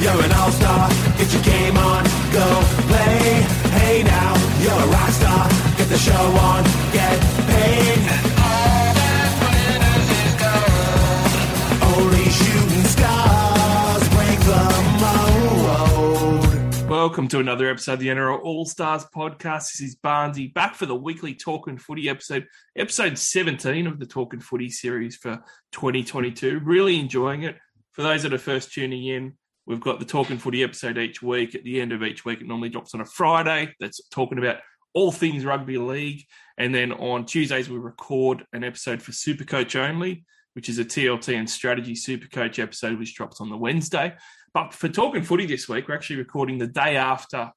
you're an all-star. Get your game on, go play. Hey now, you're a rock star. Get the show on, get paid. And all that glitters is gold. Only shooting stars break the mold. Welcome to another episode of the NRL All Stars podcast. This is Barnsey back for the weekly Talking Footy episode, episode 17 of the Talking Footy series for 2022. Really enjoying it. For those that are first tuning in, we've got the Talking Footy episode each week. At the end of each week, it normally drops on a Friday. That's talking about all things rugby league. And then on Tuesdays, we record an episode for Supercoach only, which is a TLT and strategy Supercoach episode, which drops on the Wednesday. But for Talking Footy this week, we're actually recording the day after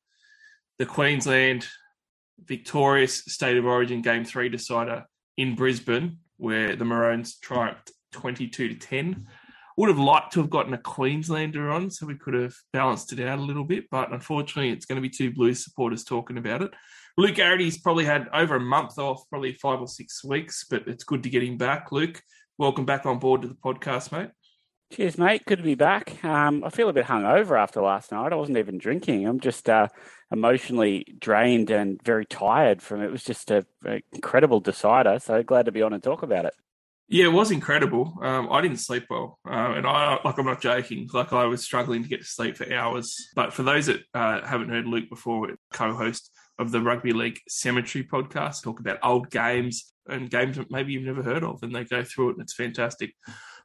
the Queensland victorious State of Origin Game 3 decider in Brisbane, where the Maroons triumphed 22 to 10. Would have liked to have gotten a Queenslander on so we could have balanced it out a little bit, but unfortunately, it's going to be two Blues supporters talking about it. Luke Garrity's probably had over a month off, probably five or six weeks, but it's good to get him back. Luke, welcome back on board to the podcast, mate. Cheers, mate. Good to be back. Um, I feel a bit hungover after last night. I wasn't even drinking. I'm just uh, emotionally drained and very tired from it. It was just a, a incredible decider. So glad to be on and talk about it. Yeah, it was incredible. Um, I didn't sleep well, uh, and I like I'm not joking. Like I was struggling to get to sleep for hours. But for those that uh, haven't heard Luke before, co-host of the Rugby League Cemetery podcast, talk about old games and games that maybe you've never heard of, and they go through it, and it's fantastic.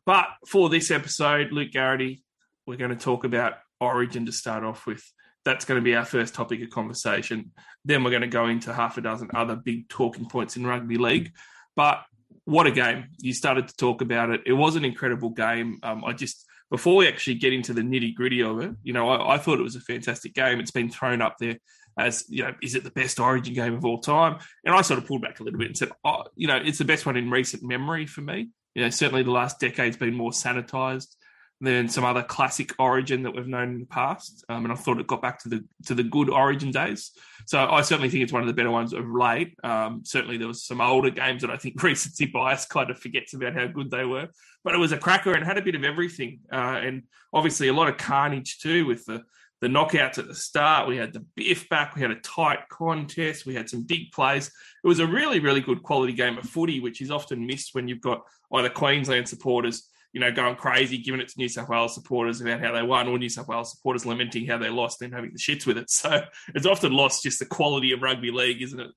But for this episode, Luke Garrity, we're going to talk about Origin to start off with. That's going to be our first topic of conversation. Then we're going to go into half a dozen other big talking points in rugby league. But what a game. You started to talk about it. It was an incredible game. Um, I just, before we actually get into the nitty gritty of it, you know, I, I, thought it was a fantastic game. It's been thrown up there as, you know, is it the best Origin game of all time? And I sort of pulled back a little bit and said, oh, you know, it's the best one in recent memory for me. You know, certainly the last decade's been more sanitized than some other classic Origin that we've known in the past. Um, and I thought it got back to the to the good Origin days. So I certainly think it's one of the better ones of late. Um, certainly there was some older games that I think recency bias kind of forgets about how good they were. But it was a cracker and had a bit of everything, uh, and obviously a lot of carnage too with the the knockouts at the start. We had the biff back. We had a tight contest. We had some big plays. It was a really, really good quality game of footy, which is often missed when you've got either Queensland supporters you know, going crazy, giving it to New South Wales supporters about how they won, or New South Wales supporters lamenting how they lost and having the shits with it. So it's often lost just the quality of rugby league, isn't it?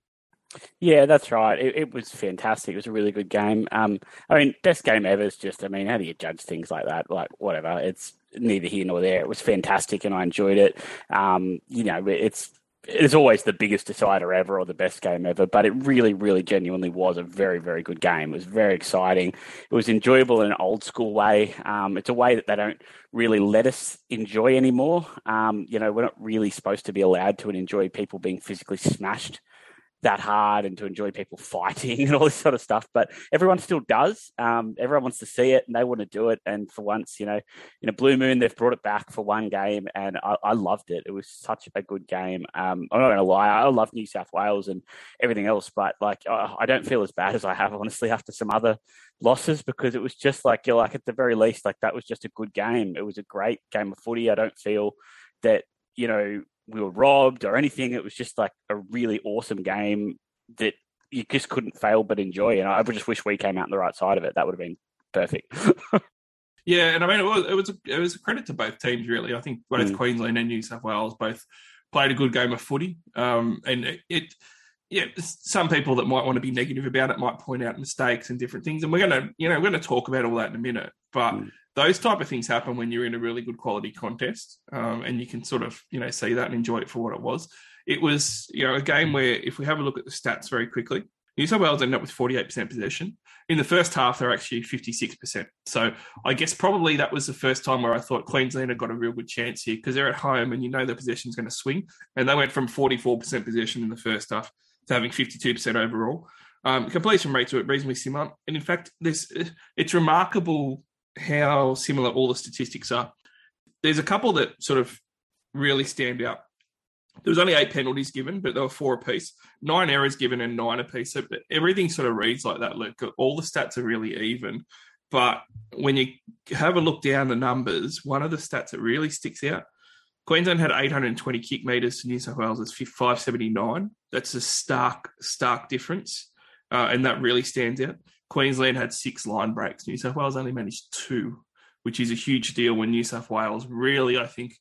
Yeah, that's right. It, it was fantastic. It was a really good game. Um, I mean, best game ever is just, I mean, how do you judge things like that? Like, whatever. It's neither here nor there. It was fantastic and I enjoyed it. Um, you know, it's it's always the biggest decider ever or the best game ever, but it really, really genuinely was a very, very good game. It was very exciting. It was enjoyable in an old school way. Um, it's a way that they don't really let us enjoy anymore. Um, you know, we're not really supposed to be allowed to enjoy people being physically smashed that hard and to enjoy people fighting and all this sort of stuff. But everyone still does. Um, everyone wants to see it and they want to do it. And for once, you know, in a blue moon, they've brought it back for one game, and I, I loved it. It was such a good game. Um, I'm not going to lie, I love New South Wales and everything else, but like I don't feel as bad as I have honestly after some other losses because it was just like you're like at the very least like that was just a good game. It was a great game of footy. I don't feel that you know we were robbed or anything. It was just like a really awesome game that you just couldn't fail but enjoy. And I just wish we came out on the right side of it. That would have been perfect. yeah, and I mean it was it was a, it was a credit to both teams really. I think both mm. Queensland and New South Wales both played a good game of footy. Um, and it, it yeah, some people that might want to be negative about it might point out mistakes and different things, and we're gonna, you know, we're gonna talk about all that in a minute. But mm those type of things happen when you're in a really good quality contest, um, and you can sort of you know see that and enjoy it for what it was. It was you know a game where if we have a look at the stats very quickly, New South Wales ended up with 48% possession. In the first half, they're actually 56%. So I guess probably that was the first time where I thought Queensland had got a real good chance here because they're at home and you know their possession is going to swing. And they went from 44% possession in the first half to having 52% overall. Um, completion rates were reasonably similar. And in fact, this it's remarkable how similar all the statistics are. There's a couple that sort of really stand out. There was only eight penalties given, but there were four apiece. Nine errors given and nine apiece. So everything sort of reads like that. Look, all the stats are really even. But when you have a look down the numbers, one of the stats that really sticks out Queensland had 820 kick metres to New South Wales is 579. That's a stark, stark difference. Uh, and that really stands out. Queensland had six line breaks. New South Wales only managed two, which is a huge deal when New South Wales really, I think,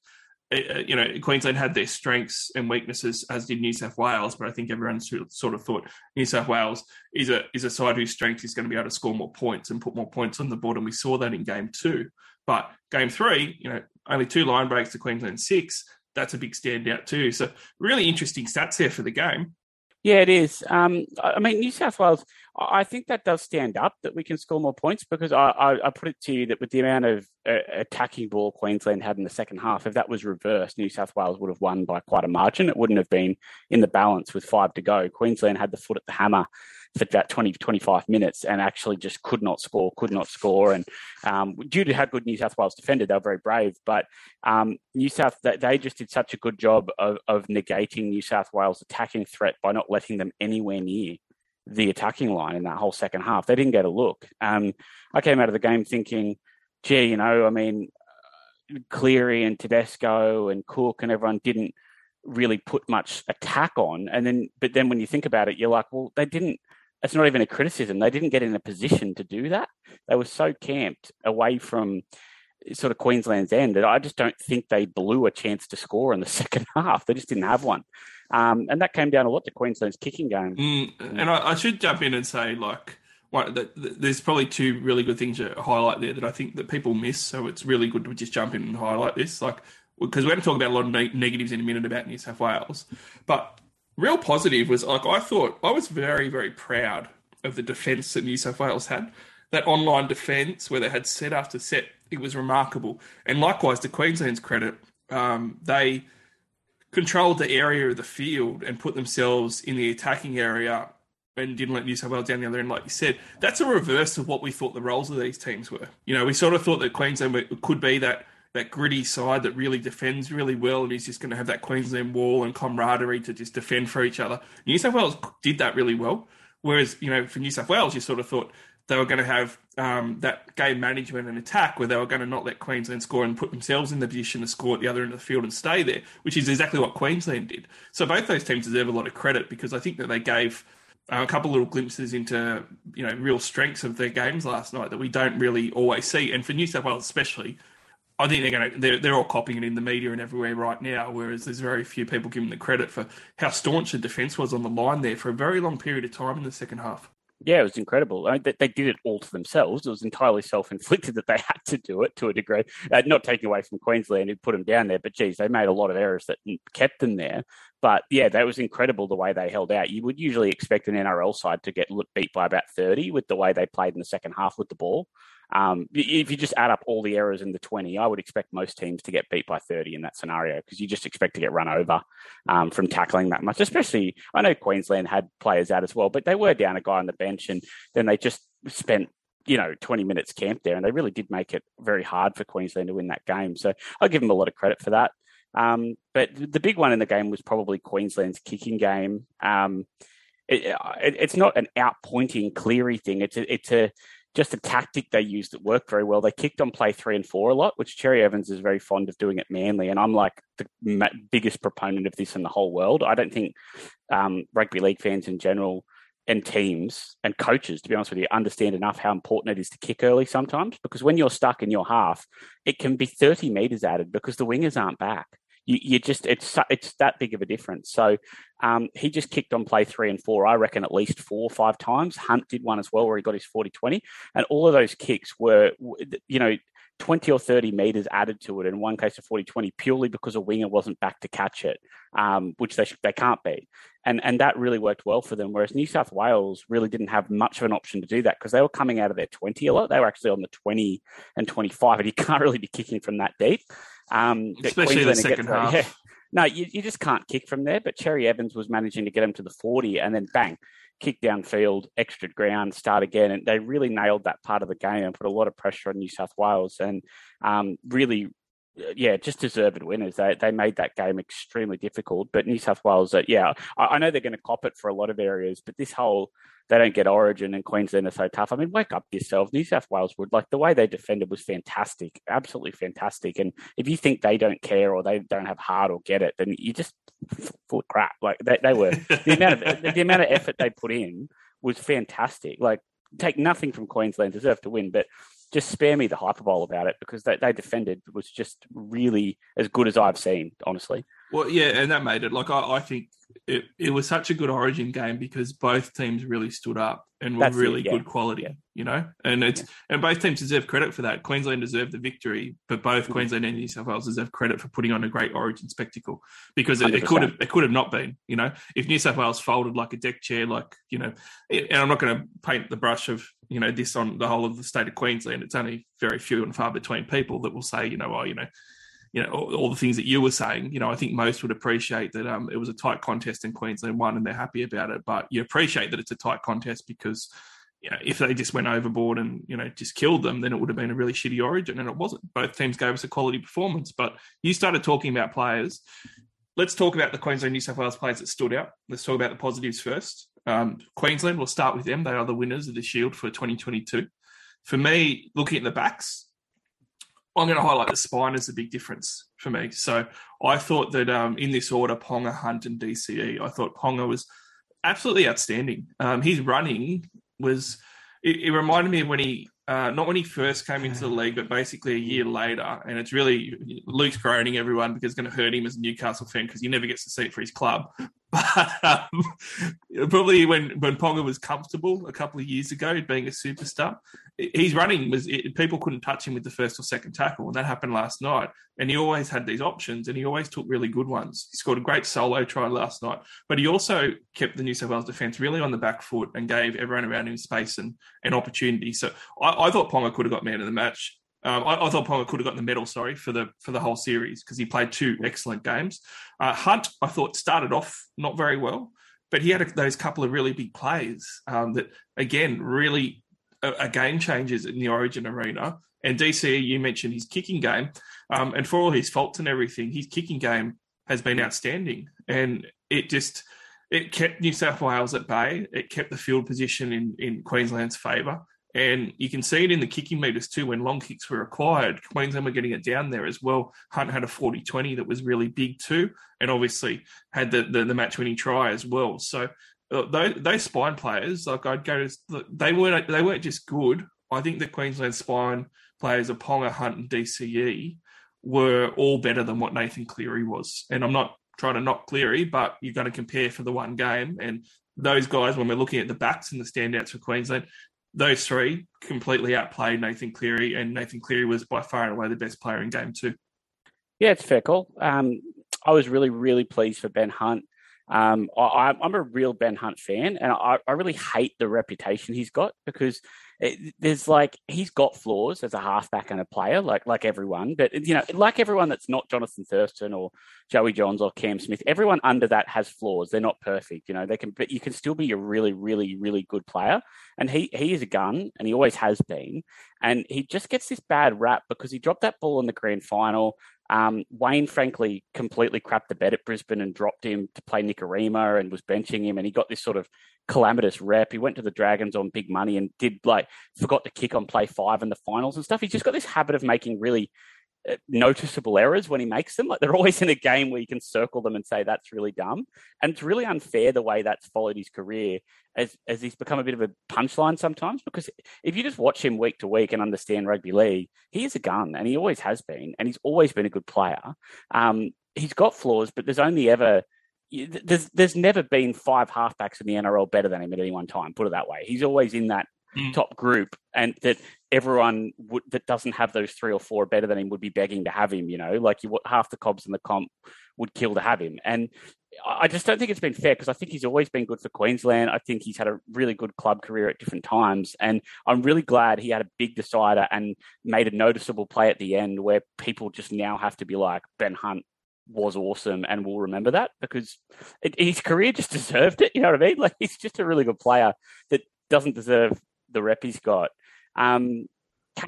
uh, you know, Queensland had their strengths and weaknesses, as did New South Wales. But I think everyone sort of thought New South Wales is a is a side whose strength is going to be able to score more points and put more points on the board, and we saw that in game two. But game three, you know, only two line breaks to Queensland six. That's a big standout too. So really interesting stats here for the game. Yeah, it is. Um, I mean, New South Wales, I think that does stand up that we can score more points because I, I, I put it to you that with the amount of uh, attacking ball Queensland had in the second half, if that was reversed, New South Wales would have won by quite a margin. It wouldn't have been in the balance with five to go. Queensland had the foot at the hammer for about 20 25 minutes and actually just could not score, could not score. And um, due to how good New South Wales defended, they were very brave. But um, New South, they just did such a good job of, of negating New South Wales' attacking threat by not letting them anywhere near the attacking line in that whole second half. They didn't get a look. Um, I came out of the game thinking, gee, you know, I mean, Cleary and Tedesco and Cook and everyone didn't really put much attack on. And then, but then when you think about it, you're like, well, they didn't it's not even a criticism. They didn't get in a position to do that. They were so camped away from sort of Queensland's end that I just don't think they blew a chance to score in the second half. They just didn't have one. Um, and that came down a lot to Queensland's kicking game. Mm, and I, I, should jump in and say, like, the, the, there's probably two really good things to highlight there that I think that people miss. So it's really good to just jump in and highlight this, like, because we're going to talk about a lot of ne- negatives in a minute about New South Wales, but real positive was like I thought I was very very proud of the defence that New South Wales had. That online defence where they had set after set, it was remarkable. And likewise, to Queensland's credit, um, they controlled the area of the field and put themselves in the attacking area and didn't let New South Wales down the other end, like you said. That's a reverse of what we thought the roles of these teams were. You know, we sort of thought that Queensland could be that that gritty side that really defends really well and is just going to have that Queensland wall and camaraderie to just defend for each other. New South Wales did that really well. Whereas, you know, for New South Wales, you sort of thought they were going to have um, that game management and attack where they were going to not let Queensland score and put themselves in the position to score at the other end of the field and stay there, which is exactly what Queensland did. So both those teams deserve a lot of credit because I think that they gave uh, a couple little glimpses into you know real strengths of their games last night that we don't really always see. And for New South Wales especially, I think they're going to they're, they're all copying it in the media and everywhere right now. Whereas there's very few people giving the credit for how staunch the defence was on the line there for a very long period of time in the second half. Yeah, it was incredible. I mean, they, they, did it all to themselves. It was entirely self-inflicted that they had to do it to a degree. Uh, not taking away from Queensland who put them down there, but geez, they made a lot of errors that kept them there. But yeah, that was incredible the way they held out. You would usually expect an NRL side to get beat by about 30 with the way they played in the second half with the ball. Um, if you just add up all the errors in the 20, I would expect most teams to get beat by 30 in that scenario because you just expect to get run over um, from tackling that much. Especially, I know Queensland had players out as well, but they were down a guy on the bench and then they just spent you know 20 minutes camped there and they really did make it very hard for Queensland to win that game. So I'll give them a lot of credit for that. Um, but the big one in the game was probably Queensland's kicking game. Um, it, it, it's not an outpointing Cleary thing. It's a, it's a just a tactic they used that worked very well. They kicked on play three and four a lot, which Cherry Evans is very fond of doing at Manly. And I'm like the biggest proponent of this in the whole world. I don't think um, rugby league fans in general and teams and coaches, to be honest with you, understand enough how important it is to kick early sometimes because when you're stuck in your half, it can be 30 metres added because the wingers aren't back you, you just it's it's that big of a difference. So um, he just kicked on play three and four, I reckon, at least four or five times. Hunt did one as well, where he got his 40 20. And all of those kicks were, you know, 20 or 30 meters added to it in one case of 40 20 purely because a winger wasn't back to catch it, um, which they, they can't be. And, and that really worked well for them. Whereas New South Wales really didn't have much of an option to do that because they were coming out of their 20 a lot. They were actually on the 20 and 25, and you can't really be kicking from that deep. Um, Especially the second half. Yeah. No, you, you just can't kick from there. But Cherry Evans was managing to get him to the 40 and then bang, kick downfield, extra ground, start again. And they really nailed that part of the game and put a lot of pressure on New South Wales and um, really, yeah, just deserved winners. They they made that game extremely difficult. But New South Wales, uh, yeah, I, I know they're going to cop it for a lot of areas, but this whole they don't get Origin and Queensland are so tough. I mean, wake up yourselves. New South Wales would like the way they defended was fantastic, absolutely fantastic. And if you think they don't care or they don't have heart or get it, then you just full of crap. Like they, they were the amount of the amount of effort they put in was fantastic. Like take nothing from Queensland, deserve to win, but just spare me the hyperbole about it because they, they defended was just really as good as I've seen, honestly. Well, yeah, and that made it. Like I, I think it, it was such a good Origin game because both teams really stood up and were That's it, really yeah. good quality. Yeah. You know, and it's and both teams deserve credit for that. Queensland deserved the victory, but both Mhm. Queensland and New South Wales deserve credit for putting on a great Origin spectacle because it, it could have it could have not been. You know, if New South Wales folded like a deck chair, like you know, and I'm not going to paint the brush of you know this on the whole of the state of Queensland. It's only very few and far between people that will say, you know, well, you know, you know, all, all the things that you were saying, you know, I think most would appreciate that um, it was a tight contest and Queensland won and they're happy about it. But you appreciate that it's a tight contest because, you know, if they just went overboard and, you know, just killed them, then it would have been a really shitty origin. And it wasn't. Both teams gave us a quality performance. But you started talking about players. Let's talk about the Queensland New South Wales players that stood out. Let's talk about the positives first. Um, Queensland, we'll start with them. They are the winners of the Shield for 2022. For me, looking at the backs, I'm going to highlight the spine as a big difference for me. So I thought that um, in this order, Ponga, Hunt, and DCE, I thought Ponga was absolutely outstanding. Um, his running was, it, it reminded me of when he, uh, not when he first came into the league, but basically a year later. And it's really, Luke's groaning everyone because it's going to hurt him as a Newcastle fan because he never gets see it for his club. But um, probably when, when Ponga was comfortable a couple of years ago, being a superstar, he's running was it, people couldn't touch him with the first or second tackle, and that happened last night. And he always had these options, and he always took really good ones. He scored a great solo try last night, but he also kept the New South Wales defence really on the back foot and gave everyone around him space and, and opportunity. So I, I thought Ponga could have got man of the match. Um, I, I, thought Ponga could have gotten the medal, sorry, for the for the whole series because he played two excellent games. Uh, Hunt, I thought, started off not very well, but he had a, those couple of really big plays um, that, again, really are, game changers in the Origin arena. And DC, you mentioned his kicking game, um, and for all his faults and everything, his kicking game has been outstanding, and it just it kept New South Wales at bay. It kept the field position in in Queensland's favour. And you can see it in the kicking meters too. When long kicks were required, Queensland were getting it down there as well. Hunt had a 40 20 that was really big too, and obviously had the, the, the match winning try as well. So uh, those, those spine players, like I'd go to, they weren't they weren't just good. I think the Queensland spine players of Ponga, Hunt, and DCE were all better than what Nathan Cleary was. And I'm not trying to knock Cleary, but you're going to compare for the one game. And those guys, when we're looking at the backs and the standouts for Queensland, those three completely outplayed Nathan Cleary, and Nathan Cleary was by far and away the best player in game two. Yeah, it's fair call. Um, I was really, really pleased for Ben Hunt. Um, I, I'm a real Ben Hunt fan, and I, I really hate the reputation he's got because it, there's like he's got flaws as a halfback and a player, like like everyone. But you know, like everyone that's not Jonathan Thurston or Joey Johns or Cam Smith, everyone under that has flaws. They're not perfect, you know. They can, but you can still be a really, really, really good player. And he he is a gun, and he always has been. And he just gets this bad rap because he dropped that ball in the grand final. Um, Wayne, frankly, completely crapped the bed at Brisbane and dropped him to play Nikorima and was benching him. And he got this sort of calamitous rep. He went to the Dragons on big money and did like forgot to kick on play five in the finals and stuff. He's just got this habit of making really noticeable errors when he makes them. Like they're always in a game where you can circle them and say that's really dumb. And it's really unfair the way that's followed his career as as he's become a bit of a punchline sometimes. Because if you just watch him week to week and understand rugby league, he is a gun and he always has been, and he's always been a good player. Um, he's got flaws, but there's only ever there's there's never been five halfbacks in the NRL better than him at any one time. Put it that way. He's always in that Mm. top group, and that everyone would, that doesn't have those three or four better than him would be begging to have him. You know, like you half the cobs in the comp would kill to have him, and I just don't think it's been fair because I think he's always been good for Queensland. I think he's had a really good club career at different times, and I'm really glad he had a big decider and made a noticeable play at the end where people just now have to be like Ben Hunt was awesome and we'll remember that because it, his career just deserved it. You know what I mean? Like he's just a really good player that doesn't deserve the rep he's got. Um,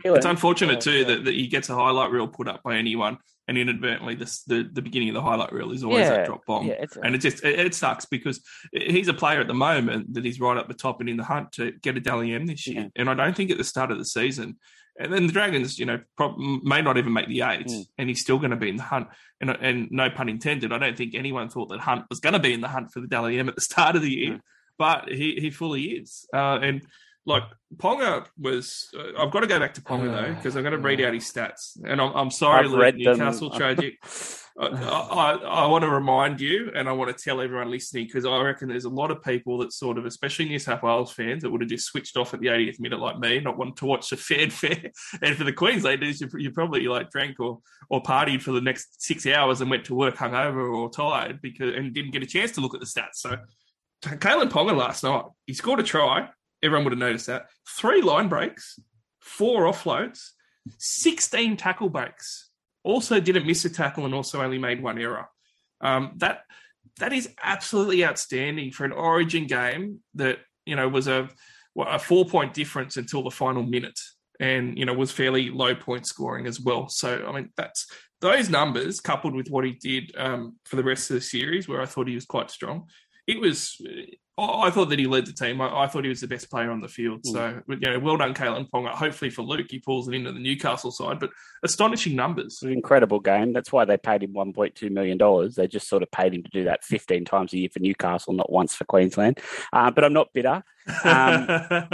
It's unfortunate oh, too that, that he gets a highlight reel put up by anyone, and inadvertently this, the the beginning of the highlight reel is always Yeah, that drop bomb. yeah, it's, And it just it, it sucks because he's a player at the moment that he's right up the top and in the hunt to get a Dally M this year. Yeah. And I don't think at the start of the season, and then the Dragons, you know, prob- may not even make the eight, Mm. and he's still going to be in the hunt. And and no pun intended, I don't think anyone thought that Hunt was going to be in the hunt for the Dally M at the start of the year, No. but he he fully is. Uh, and like Ponga was, uh, I've got to go back to Ponga though because I'm going to read out his stats, and I'm, I'm sorry, Luke, read them. Newcastle tragic. I, I, I want to remind you, and I want to tell everyone listening, because I reckon there's a lot of people that sort of, especially New South Wales fans, that would have just switched off at the 80th minute like me, not wanting to watch the fair. And for the Queenslanders, you, you probably like drank or or partied for the next six hours and went to work hungover or tired because and didn't get a chance to look at the stats. So, Kalyn Ponga last night, he scored a try. Everyone would have noticed that. Three line breaks, four offloads, 16 tackle breaks also didn't miss a tackle and also only made one error. Um, that that is absolutely outstanding for an Origin game that you know was a a four point difference until the final minute, and you know was fairly low point scoring as well. So I mean that's those numbers coupled with what he did um, for the rest of the series, where I thought he was quite strong. It was. I thought that he led the team. I, I thought he was the best player on the field. So, you know, well done, Kalyn Ponga. Hopefully for Luke, he pulls it into the Newcastle side. But astonishing numbers. An incredible game. That's why they paid him one point two million dollars. They just sort of paid him to do that fifteen times a year for Newcastle, not once for Queensland. Uh, but I'm not bitter. Um,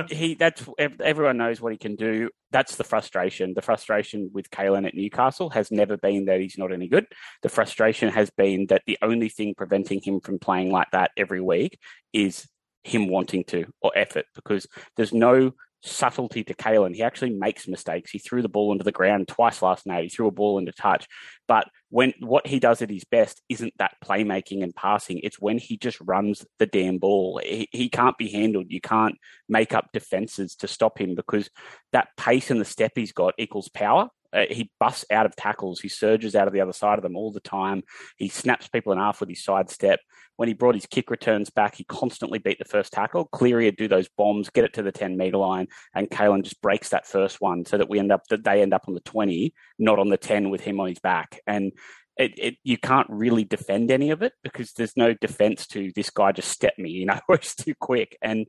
he that's everyone knows what he can do. That's the frustration. The frustration with Kalyn at Newcastle has never been that he's not any good. The frustration has been that the only thing preventing him from playing like that every week is him wanting to or effort because there's no subtlety to Kalyn. He actually makes mistakes. He threw the ball into the ground twice last night. He threw a ball into touch. But when what he does at his best isn't that playmaking and passing, it's when he just runs the damn ball. He, he can't be handled. You can't make up defenses to stop him because that pace and the step he's got equals power. Uh, he busts out of tackles. He surges out of the other side of them all the time. He snaps people in half with his side step. When he brought his kick returns back, he constantly beat the first tackle. Cleary would do those bombs, get it to the 10 meter line, and Kalyn just breaks that first one so that we end up that they end up on the 20, not on the 10 with him on his back. And it, it you can't really defend any of it because there's no defense to this guy just stepped me, you know, it's too quick. And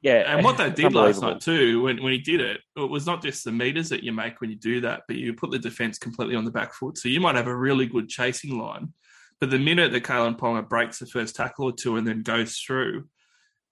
yeah, And what they did last night too, when, when he did it, it was not just the meters that you make when you do that, but you put the defense completely on the back foot. So you might have a really good chasing line, but the minute that Kalyn Ponga breaks the first tackle or two and then goes through,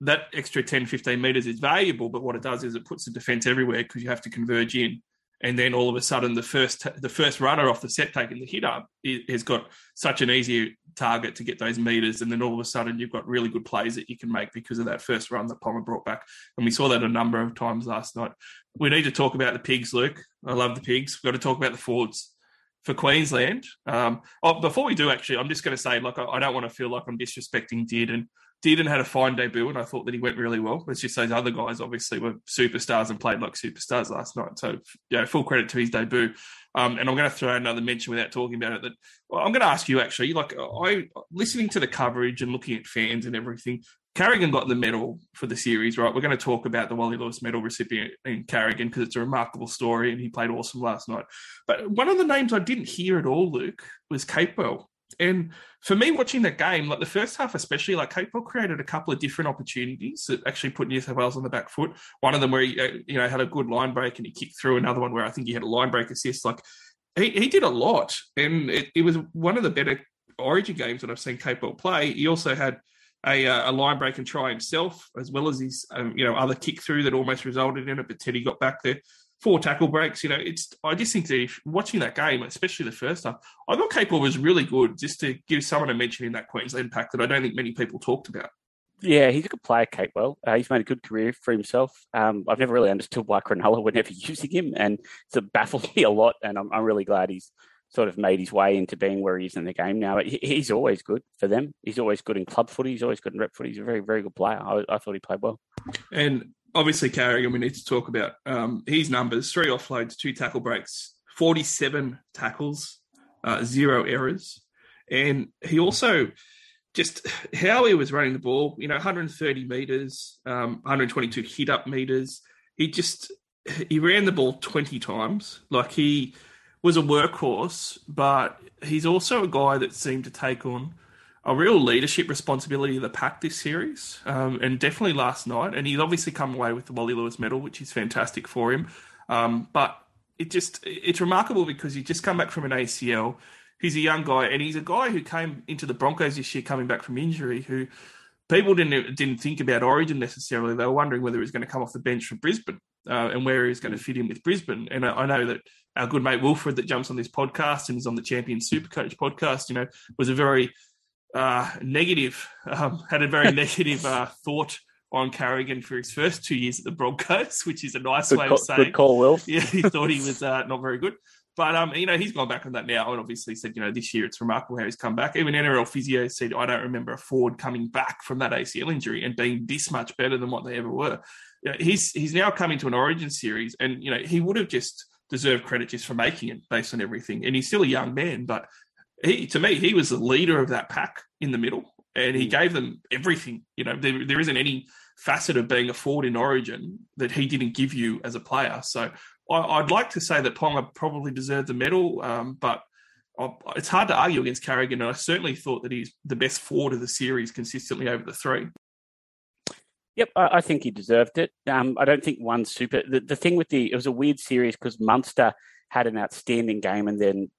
that extra 10, 15 meters is valuable. But what it does is it puts the defense everywhere because you have to converge in. And then all of a sudden, the first the first runner off the set taking the hit up has got such an easy target to get those meters. And then all of a sudden, you've got really good plays that you can make because of that first run that Palmer brought back. And we saw that a number of times last night. We need to talk about the pigs, Luke. I love the pigs. We've got to talk about the Fords for Queensland. Um, oh, before we do, actually, I'm just going to say, like, I, I don't want to feel like I'm disrespecting Dearden. Dearden had a fine debut, and I thought that he went really well. It's just those other guys, obviously, were superstars and played like superstars last night. So, yeah, full credit to his debut. Um, and I'm going to throw another mention without talking about it. That well, I'm going to ask you actually, like, I listening to the coverage and looking at fans and everything. Carrigan got the medal for the series, right? We're going to talk about the Wally Lewis medal recipient in Carrigan because it's a remarkable story and he played awesome last night. But one of the names I didn't hear at all, Luke, was Capewell. And for me, watching that game, like the first half especially, like Capewell created a couple of different opportunities that actually put New South Wales on the back foot. One of them where he, uh, you know, had a good line break and he kicked through. Another one where I think he had a line break assist. Like he, he did a lot, and it, it was one of the better Origin games that I've seen Capewell play. He also had a, uh, a line break and try himself, as well as his um, you know other kick through that almost resulted in it, but Teddy got back there. Four tackle breaks, you know. It's I just think that if watching that game, especially the first half, I thought Capewell was really good. Just to give someone a mention in that Queensland pack that I don't think many people talked about. Yeah, he's a good player, Capewell. Uh, he's made a good career for himself. Um, I've never really understood why Cronulla were never using him, and it's baffled me a lot. And I'm, I'm really glad he's sort of made his way into being where he is in the game now. He, he's always good for them. He's always good in club footy. He's always good in rep footy. He's a very, very good player. I, I thought he played well. And obviously, Carrigan, we need to talk about um, his numbers three offloads, two tackle breaks, 47 tackles, uh, zero errors. And he also just how he was running the ball, you know, 130 meters, um, 122 hit up meters. He just he ran the ball 20 times. Like he was a workhorse, but he's also a guy that seemed to take on a real leadership responsibility of the pack this series, um, and definitely last night. And he's obviously come away with the Wally Lewis medal, which is fantastic for him. Um, but it just it's remarkable because he just come back from an ACL. He's a young guy, and he's a guy who came into the Broncos this year, coming back from injury, who people didn't didn't think about Origin necessarily. They were wondering whether he was going to come off the bench for Brisbane uh, and where he was going to fit in with Brisbane. And I, I, know that our good mate Wilfred, that jumps on this podcast and is on the Champion Supercoach podcast, you know, was a very uh, negative, um, had a very negative uh, thought on Carrigan for his first two years at the Broncos, which is a nice good way call, of saying. Good call, Will. Yeah, he thought he was uh, not very good. But um, you know, he's gone back on that now and obviously said, you know, this year it's remarkable how he's come back. Even NRL physio said, I don't remember a forward coming back from that ACL injury and being this much better than what they ever were. You know, he's he's now coming to an Origin series, and you know, he would have just deserved credit just for making it based on everything. And he's still a young man, but he to me, he was the leader of that pack in the middle, and he gave them everything. You know, there, there isn't any facet of being a forward in Origin that he didn't give you as a player. So I, would like to say that Ponga probably deserved the medal, um, but it's hard to argue against Carrigan. And I certainly thought that he's the best forward of the series consistently over the three. Yep, I, think he deserved it. Um, I don't think one super. The, the thing with the it was a weird series because Munster had an outstanding game and then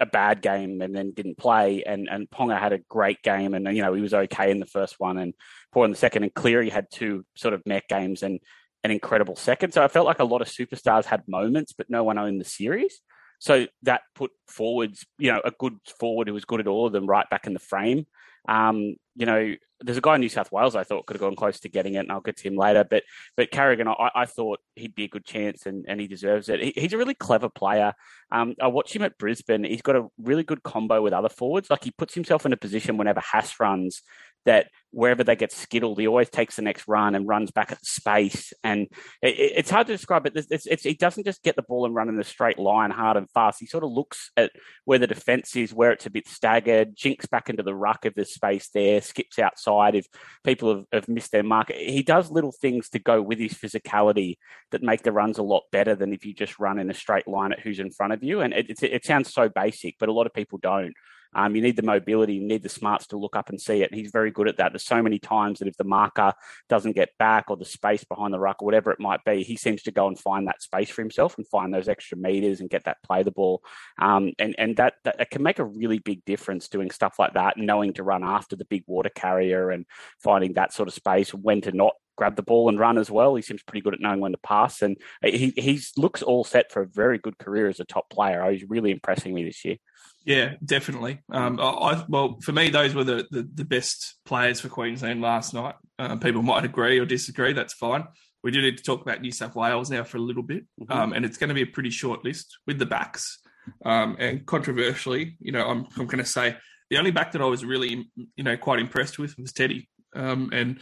a bad game and then didn't play, and and Ponga had a great game and you know he was okay in the first one and poor in the second, and Cleary had two sort of mech games and an incredible second. So I felt like a lot of superstars had moments, but no one owned the series. So that put forwards, you know, a good forward who was good at all of them right back in the frame. Um, you know, there's a guy in New South Wales I thought could have gone close to getting it, and I'll get to him later. But but Carrigan, I, I thought he'd be a good chance, and, and he deserves it. He, he's a really clever player. Um, I watch him at Brisbane. He's got a really good combo with other forwards. Like he puts himself in a position whenever Haas runs that wherever they get skittled, he always takes the next run and runs back at the space. And it, it's hard to describe, but it's, it's, he doesn't just get the ball and run in a straight line hard and fast. He sort of looks at where the defense is, where it's a bit staggered, jinks back into the ruck if there's space there, skips outside if people have, have missed their mark. He does little things to go with his physicality that make the runs a lot better than if you just run in a straight line at who's in front of you. And it, it sounds so basic, but a lot of people don't. Um, you need the mobility, you need the smarts to look up and see it. And he's very good at that. There's so many times that if the marker doesn't get back or the space behind the ruck or whatever it might be, he seems to go and find that space for himself and find those extra meters and get that play the ball. Um, and and that, that can make a really big difference doing stuff like that, knowing to run after the big water carrier and finding that sort of space, when to not grab the ball and run as well. He seems pretty good at knowing when to pass, and he he looks all set for a very good career as a top player. He's really impressing me this year. Yeah, definitely. Um, I, well, for me, those were the, the, the best players for Queensland last night. Um, people might agree or disagree. That's fine. We do need to talk about New South Wales now for a little bit, mm-hmm. um, and it's going to be a pretty short list with the backs. Um, and controversially, you know, I'm, I'm going to say the only back that I was really, you know, quite impressed with was Teddy. Um, and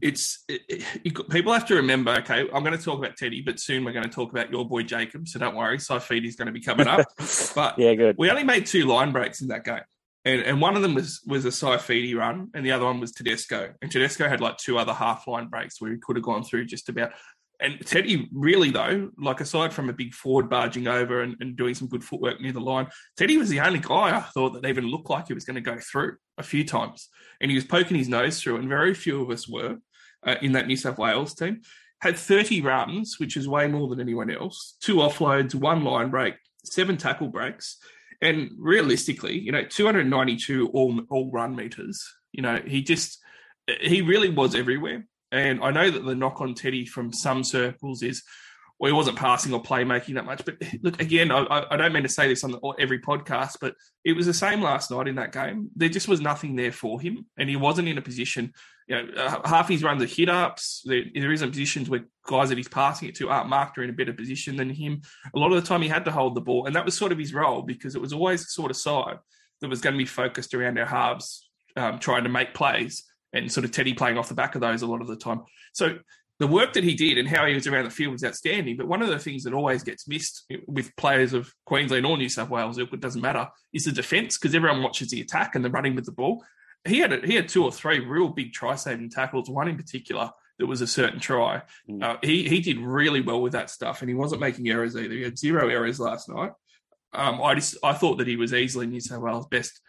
it's it, it, people have to remember. Okay, I'm going to talk about Teddy, but soon we're going to talk about your boy Jacob. So don't worry, Saifiti is going to be coming up. but yeah, good. We only made two line breaks in that game, and and one of them was was a Saifiti run, and the other one was Tedesco. And Tedesco had like two other half line breaks where he could have gone through just about. And Teddy really though, like aside from a big forward barging over and, and doing some good footwork near the line, Teddy was the only guy I thought that even looked like he was going to go through a few times. And he was poking his nose through, and very few of us were uh, in that New South Wales team. Had 30 runs, which is way more than anyone else, two offloads, one line break, seven tackle breaks. And realistically, you know, 292 all, all run meters. You know, he just, he really was everywhere. And I know that the knock on Teddy from some circles is, well, he wasn't passing or playmaking that much. But look, again, I, I don't mean to say this on the, every podcast, but it was the same last night in that game. There just was nothing there for him, and he wasn't in a position. You know, uh, half his runs are hit ups. There, there isn't positions where guys that he's passing it to aren't marked or in a better position than him. A lot of the time, he had to hold the ball, and that was sort of his role because it was always the sort of side that was going to be focused around our halves, um, trying to make plays and sort of Teddy playing off the back of those a lot of the time. So the work that he did and how he was around the field was outstanding. But one of the things that always gets missed with players of Queensland or New South Wales, it doesn't matter, is the defence because everyone watches the attack and the running with the ball. He had a, he had two or three real big try saving tackles. One in particular that was a certain try. Mm. Uh, he he did really well with that stuff, and he wasn't making errors either. He had zero errors last night. Um, I just I thought that he was easily New South Wales' best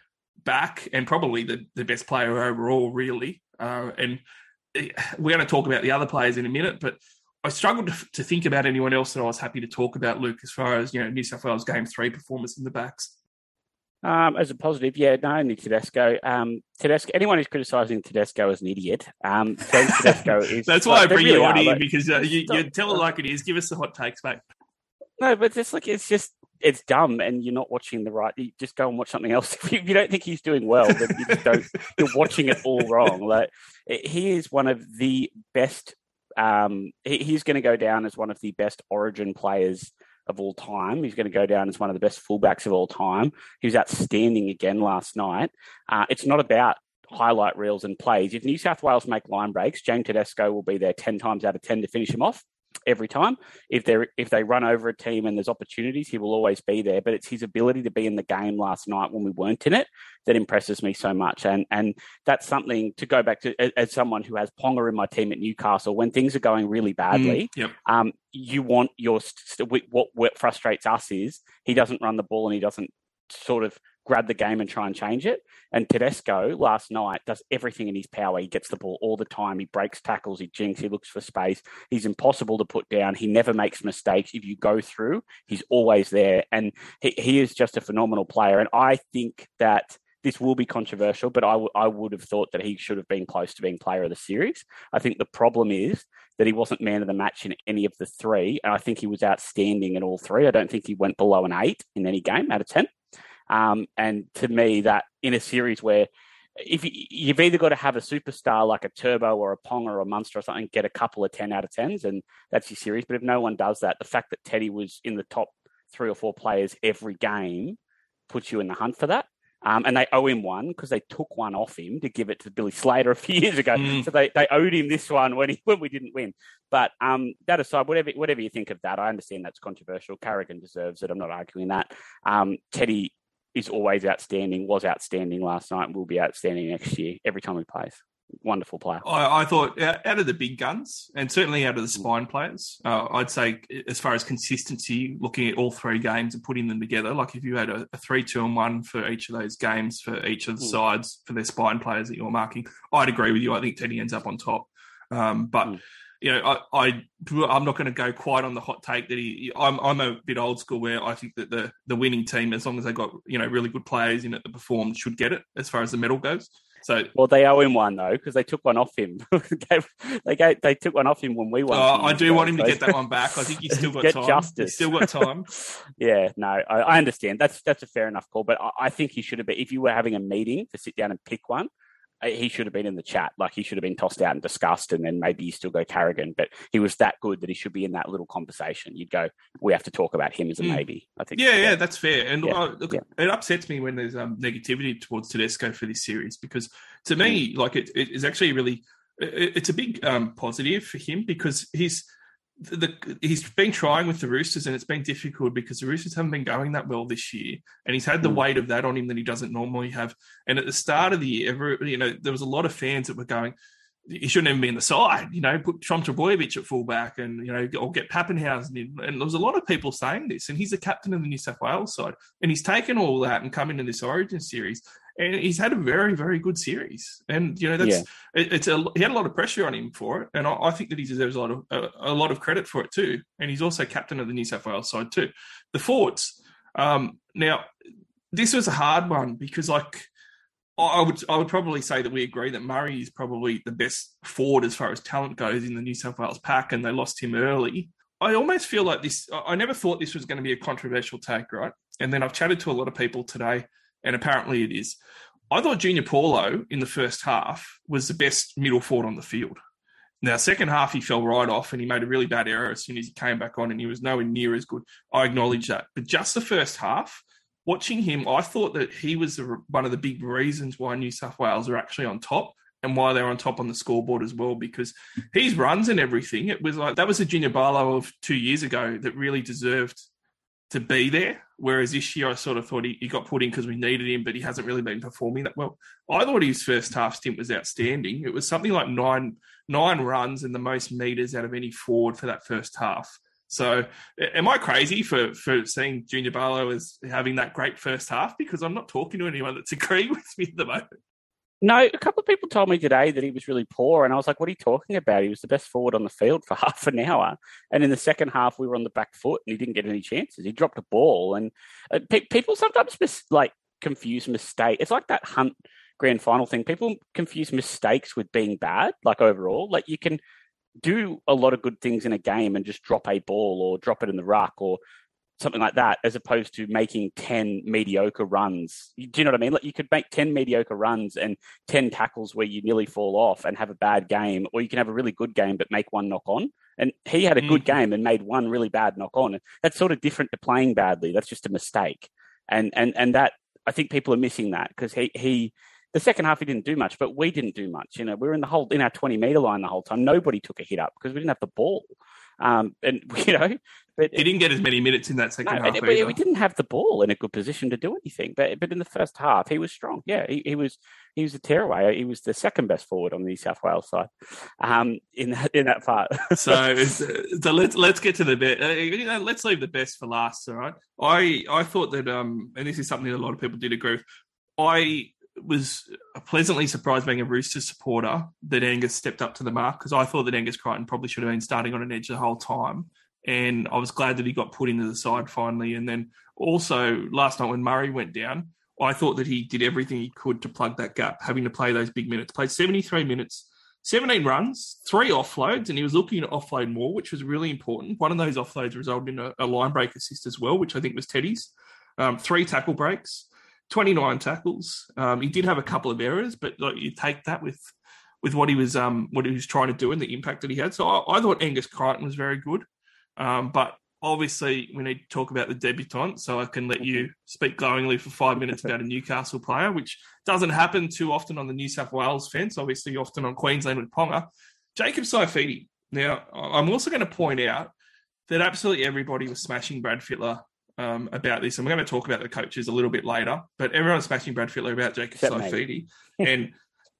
back and probably the, the best player overall, really. Uh, and eh, we're going to talk about the other players in a minute, but I struggled to, to think about anyone else that I was happy to talk about, Luke, as far as you know New South Wales game three performance in the backs. Um, as a positive, yeah, no, only Tedesco. Um, Tedesco. Anyone who's criticising Tedesco is an idiot. Um, Tedesco is. That's why like, I bring really you on are, here because uh, you, you tell it like it is. Give us the hot takes back. No, but just like it's just it's dumb, and you're not watching the right. You just go and watch something else. If you, if you don't think he's doing well, then you just don't. You're watching it all wrong. Like he is one of the best. Um, he, he's going to go down as one of the best Origin players of all time. He's going to go down as one of the best fullbacks of all time. He was outstanding again last night. Uh, it's not about highlight reels and plays. If New South Wales make line breaks, James Tedesco will be there ten times out of ten to finish him off every time. If they if they run over a team and there's opportunities, he will always be there. But it's his ability to be in the game last night when we weren't in it that impresses me so much. And and that's something to go back to as, someone who has Ponga in my team at Newcastle. When things are going really badly, Mm, yep. um, you want your st- st- what, what frustrates us is he doesn't run the ball and he doesn't sort of grab the game and try and change it. And Tedesco last night does everything in his power. He gets the ball all the time. He breaks tackles. He jinks. He looks for space. He's impossible to put down. He never makes mistakes. If you go through, he's always there. And he, he is just a phenomenal player. And I think that this will be controversial, but I, w- I would have thought that he should have been close to being player of the series. I think the problem is that he wasn't man of the match in any of the three. And I think he was outstanding in all three. I don't think he went below an eight in any game out of 10. Um, and to me, that in a series where if you, you've either got to have a superstar like a Turbo or a Pong or a Munster or something, get a couple of 10 out of 10s, and that's your series. But if no one does that, the fact that Teddy was in the top three or four players every game puts you in the hunt for that. Um, and they owe him one because they took one off him to give it to Billy Slater a few years ago. Mm. So they, they owed him this one when he when we didn't win. But um, that aside, whatever whatever you think of that, I understand that's controversial. Carrigan deserves it. I'm not arguing that. Um, Teddy is always outstanding. Was outstanding last night. Will be outstanding next year. Every time he plays, wonderful player. I, I thought out of the big guns and certainly out of the spine players, uh, I'd say as far as consistency, looking at all three games and putting them together, like if you had a, a three, two, and one for each of those games for each of the Mm. sides for their spine players that you're marking, I'd agree with you. I think Teddy ends up on top. Um, but Mm. You know, I, I I'm not going to go quite on the hot take that he. I'm I'm a bit old school where I think that the the winning team, as long as they got you know really good players in it that perform, should get it as far as the medal goes. So Well, they owe him one though because they took one off him. They gave, they took one off him when we won. Uh, I do want him to get that one back. I think he's still got time. justice. He's still got time. yeah, no, I, I understand. That's that's a fair enough call, but I, I think he should have been. If you were having a meeting to sit down and pick one, he should have been in the chat. Like he should have been tossed out and discussed, and then maybe you still go Carrigan. But he was that good that he should be in that little conversation. You'd go, we have to talk about him as a Mm. maybe. I think. Yeah, yeah, that's fair. And Yeah, uh, look, yeah. it upsets me when there's um, negativity towards Tedesco for this series because to me, like it, it is actually really, it, it's a big um, positive for him because he's the, the he's been trying with the Roosters and it's been difficult because the Roosters haven't been going that well this year and he's had the Mm. weight of that on him that he doesn't normally have. And at the start of the year, ever you know, there was a lot of fans that were going. He shouldn't even be in the side, you know. Put Trom Trbojevic at fullback, and you know, or get Papenhuyzen in. And there was a lot of people saying this. And he's the captain of the New South Wales side, and he's taken all that and come into this Origin series, and he's had a very, very good series. And you know, that's Yeah. it, it's a he had a lot of pressure on him for it, and I, I think that he deserves a lot of a, a lot of credit for it too. And he's also captain of the New South Wales side too. The forwards. Um, now, this was a hard one because like. I would I would probably say that we agree that Murray is probably the best forward as far as talent goes in the New South Wales pack, and they lost him early. I almost feel like this. I never thought this was going to be a controversial take, right? And then I've chatted to a lot of people today, and apparently it is. I thought Junior Paulo in the first half was the best middle forward on the field. Now, second half, he fell right off and he made a really bad error as soon as he came back on, and he was nowhere near as good. I acknowledge that. But just the first half, watching him, I thought that he was the, one of the big reasons why New South Wales are actually on top and why they're on top on the scoreboard as well, because his runs and everything, it was like that was a Junior Paulo of two years ago that really deserved to be there. Whereas this year, I sort of thought he, he got put in because we needed him, but he hasn't really been performing that well. I thought his first half stint was outstanding. It was something like nine nine runs and the most meters out of any forward for that first half. So, am I crazy for for seeing Junior Paulo as having that great first half? Because I'm not talking to anyone that's agreeing with me at the moment. No, a couple of people told me today that he was really poor, and I was like, "What are you talking about? He was the best forward on the field for half an hour, and in the second half, we were on the back foot, and he didn't get any chances. He dropped a ball, and uh, pe- people sometimes mis- like confuse mistake. It's like that Hunt grand final thing. People confuse mistakes with being bad, like overall. Like you can do a lot of good things in a game and just drop a ball or drop it in the ruck or something like that, as opposed to making 10 mediocre runs. Do you know what I mean? Like you could make 10 mediocre runs and 10 tackles where you nearly fall off and have a bad game, or you can have a really good game but make one knock on. And he had a good mm. game and made one really bad knock on. That's sort of different to playing badly. That's just a mistake. And and and that I think people are missing that because he he the second half he didn't do much, but we didn't do much. You know, we were in the whole in our 20 meter line the whole time. Nobody took a hit up because we didn't have the ball. Um, and you know, but he didn't get as many minutes in that second no, half. But we didn't have the ball in a good position to do anything. But but in the first half, he was strong. Yeah, he, he was he was a tearaway. He was the second best forward on the New South Wales side. Um, in that in that part. so so let's let's get to the best. Uh, you know, let's leave the best for last. All right. I I thought that um, and this is something that a lot of people did agree with. I was pleasantly surprised being a Roosters supporter that Angus stepped up to the mark because I thought that Angus Crichton probably should have been starting on an edge the whole time. And I was glad that he got put into the side finally. And then also last night when Murray went down, I thought that he did everything he could to plug that gap, having to play those big minutes. Played 73 minutes, 17 runs, three offloads, and he was looking to offload more, which was really important. One of those offloads resulted in a, a line break assist as well, which I think was Teddy's. Um, three tackle breaks. 29 tackles. Um, he did have a couple of errors, but like, you take that with with what he was um, what he was trying to do and the impact that he had. So I, I thought Angus Crichton was very good, um, but obviously we need to talk about the debutant. So I can let you speak glowingly for five minutes about a Newcastle player, which doesn't happen too often on the New South Wales fence. Obviously, often on Queensland with Ponga. Jacob Saifiti. Now I'm also going to point out that absolutely everybody was smashing Brad Fittler um, about this, and we're going to talk about the coaches a little bit later. But everyone's smashing Brad Fittler about Jacob Saifiti, and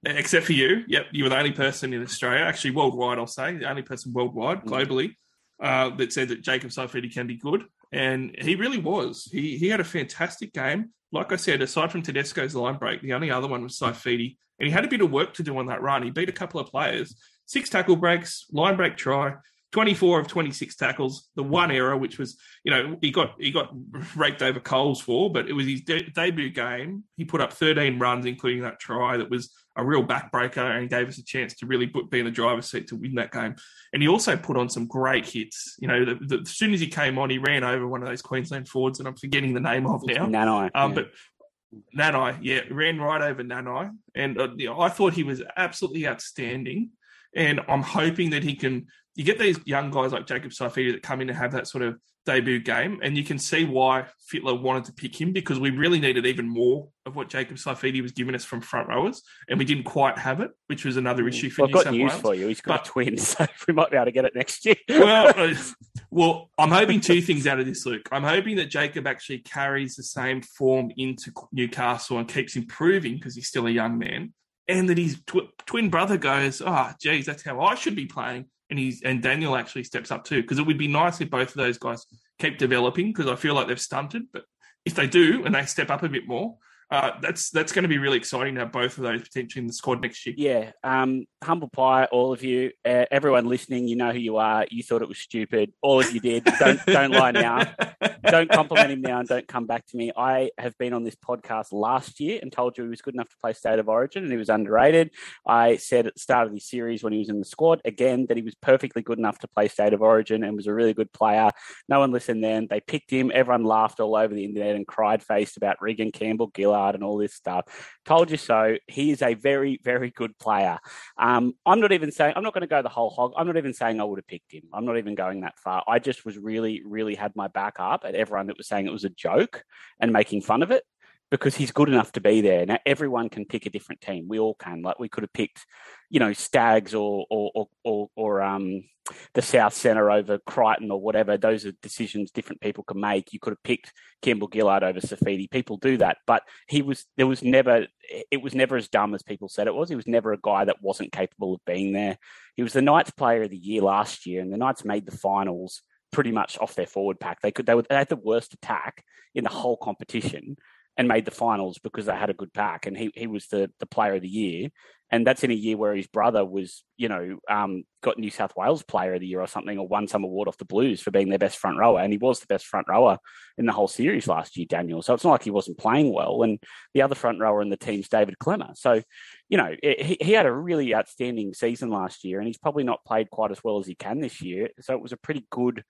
except for you, yep, you were the only person in Australia, actually worldwide, I'll say, the only person worldwide, mm. globally, uh, that said that Jacob Saifiti can be good, and he really was. He he had a fantastic game. Like I said, aside from Tedesco's line break, the only other one was Saifiti, and he had a bit of work to do on that run. He beat a couple of players, six tackle breaks, line break try, 24 of 26 tackles, the one error, which was, you know, he got he got raked over coals for, but it was his de- debut game. He put up 13 runs, including that try that was a real backbreaker and gave us a chance to really put, be in the driver's seat to win that game. And he also put on some great hits. You know, the, the, as soon as he came on, he ran over one of those Queensland forwards, and I'm forgetting the name of now. Nanai. Um, yeah. But Nanai, yeah, ran right over Nanai. And uh, you know, I thought he was absolutely outstanding. And I'm hoping that he can you get these young guys like Jacob Saifiti that come in and have that sort of debut game, and you can see why Fittler wanted to pick him because we really needed even more of what Jacob Saifiti was giving us from front rowers, and we didn't quite have it, which was another issue for well, New I've got South news Wales. for you. He's got but, a twin, so we might be able to get it next year. well, well, I'm hoping two things out of this, Luke. I'm hoping that Jacob actually carries the same form into Newcastle and keeps improving because he's still a young man and that his tw- twin brother goes, "Oh, geez, that's how I should be playing," and he's and Daniel actually steps up too because it would be nice if both of those guys keep developing because I feel like they've stunted, but if they do and they step up a bit more, uh, that's that's going to be really exciting to have both of those potentially in the squad next year. Yeah, um, humble pie, all of you, uh, everyone listening, you know who you are. You thought it was stupid. All of you did. Don't don't lie now. don't compliment him now, and don't come back to me. I have been on this podcast last year and told you he was good enough to play State of Origin and he was underrated. I said at the start of the series when he was in the squad again that he was perfectly good enough to play State of Origin and was a really good player. No one listened then. They picked him. Everyone laughed all over the internet and cried faced about Reagan Campbell Gillard and all this stuff. Told you so. He is a very, very good player. Um, I'm not even saying, I'm not going to go the whole hog. I'm not even saying I would have picked him. I'm not even going that far. I just was really, really had my back up at everyone that was saying it was a joke and making fun of it because he's good enough to be there. Now everyone can pick a different team. We all can. Like we could have picked, you know, Staggs or or or or, um the South Centre over Crichton or whatever. Those are decisions different people can make. You could have picked Campbell Gillard over Saifiti. People do that, but he was there was never it was never as dumb as people said it was. He was never a guy that wasn't capable of being there. He was the Knights Player of the Year last year, and the Knights made the finals pretty much off their forward pack. They could they, were, they had the worst attack in the whole competition and made the finals because they had a good pack, and he he was the the Player of the Year and that's in a year where his brother was, you know, um, got New South Wales Player of the Year or something, or won some award off the Blues for being their best front rower, and he was the best front rower in the whole series last year, Daniel. So it's not like he wasn't playing well. And the other front rower in the team's David Klemmer. So, you know, he, he had a really outstanding season last year, and he's probably not played quite as well as he can this year. So it was a pretty good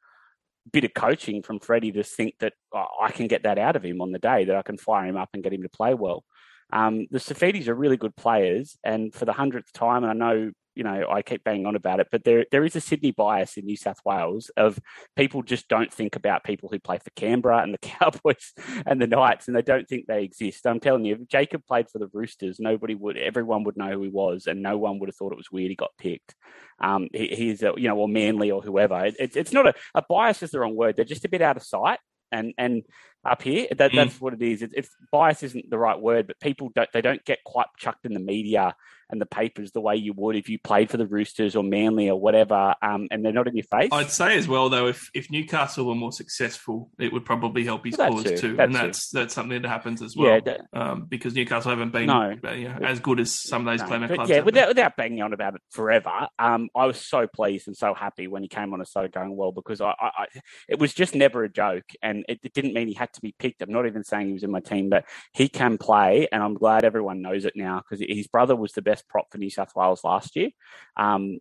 bit of coaching from Freddie to think that oh, I can get that out of him on the day, that I can fire him up and get him to play well. Um, the Saifitis are really good players, and for the hundredth time, and I know you know I keep banging on about it, but there there is a Sydney bias in New South Wales of people just don't think about people who play for Canberra and the Cowboys and the Knights, and they don't think they exist. I'm telling you, if Jacob played for the Roosters, nobody would, everyone would know who he was, and no one would have thought it was weird he got picked. Um, he, he's a, you know, or Manly or whoever. It, it, it's not a, a bias is the wrong word. They're just a bit out of sight, and and up here. That, mm. That's what it is. It's, it's, bias isn't the right word, but people don't they don't get quite chucked in the media and the papers the way you would if you played for the Roosters or Manly or whatever, um, and they're not in your face. I'd say as well though, if if Newcastle were more successful, it would probably help his well, cause too, too. and that's too. that's something that happens as well. Yeah, um, because Newcastle haven't been no, uh, you know, as good as some of those no, clubs. Yeah, without, without banging on about it forever, um, I was so pleased and so happy when he came on and started going well because I, I, I it was just never a joke, and it, it didn't mean he had to be picked. I'm not even saying he was in my team, but he can play, and I'm glad everyone knows it now because his brother was the best prop for New South Wales last year. Um,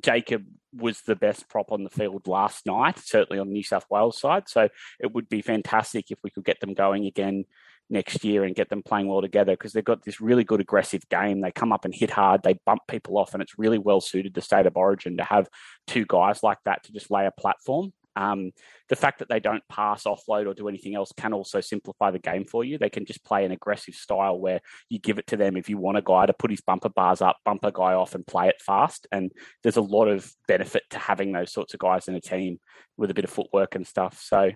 Jacob was the best prop on the field last night, certainly on the New South Wales side. So it would be fantastic if we could get them going again next year and get them playing well together because they've got this really good aggressive game. They come up and hit hard, they bump people off, and it's really well suited to state of origin to have two guys like that to just lay a platform. Um, the fact that they don't pass, offload, or do anything else can also simplify the game for you. They can just play an aggressive style where you give it to them if you want a guy to put his bumper bars up, bump a guy off, and play it fast. And there's a lot of benefit to having those sorts of guys in a team with a bit of footwork and stuff. So,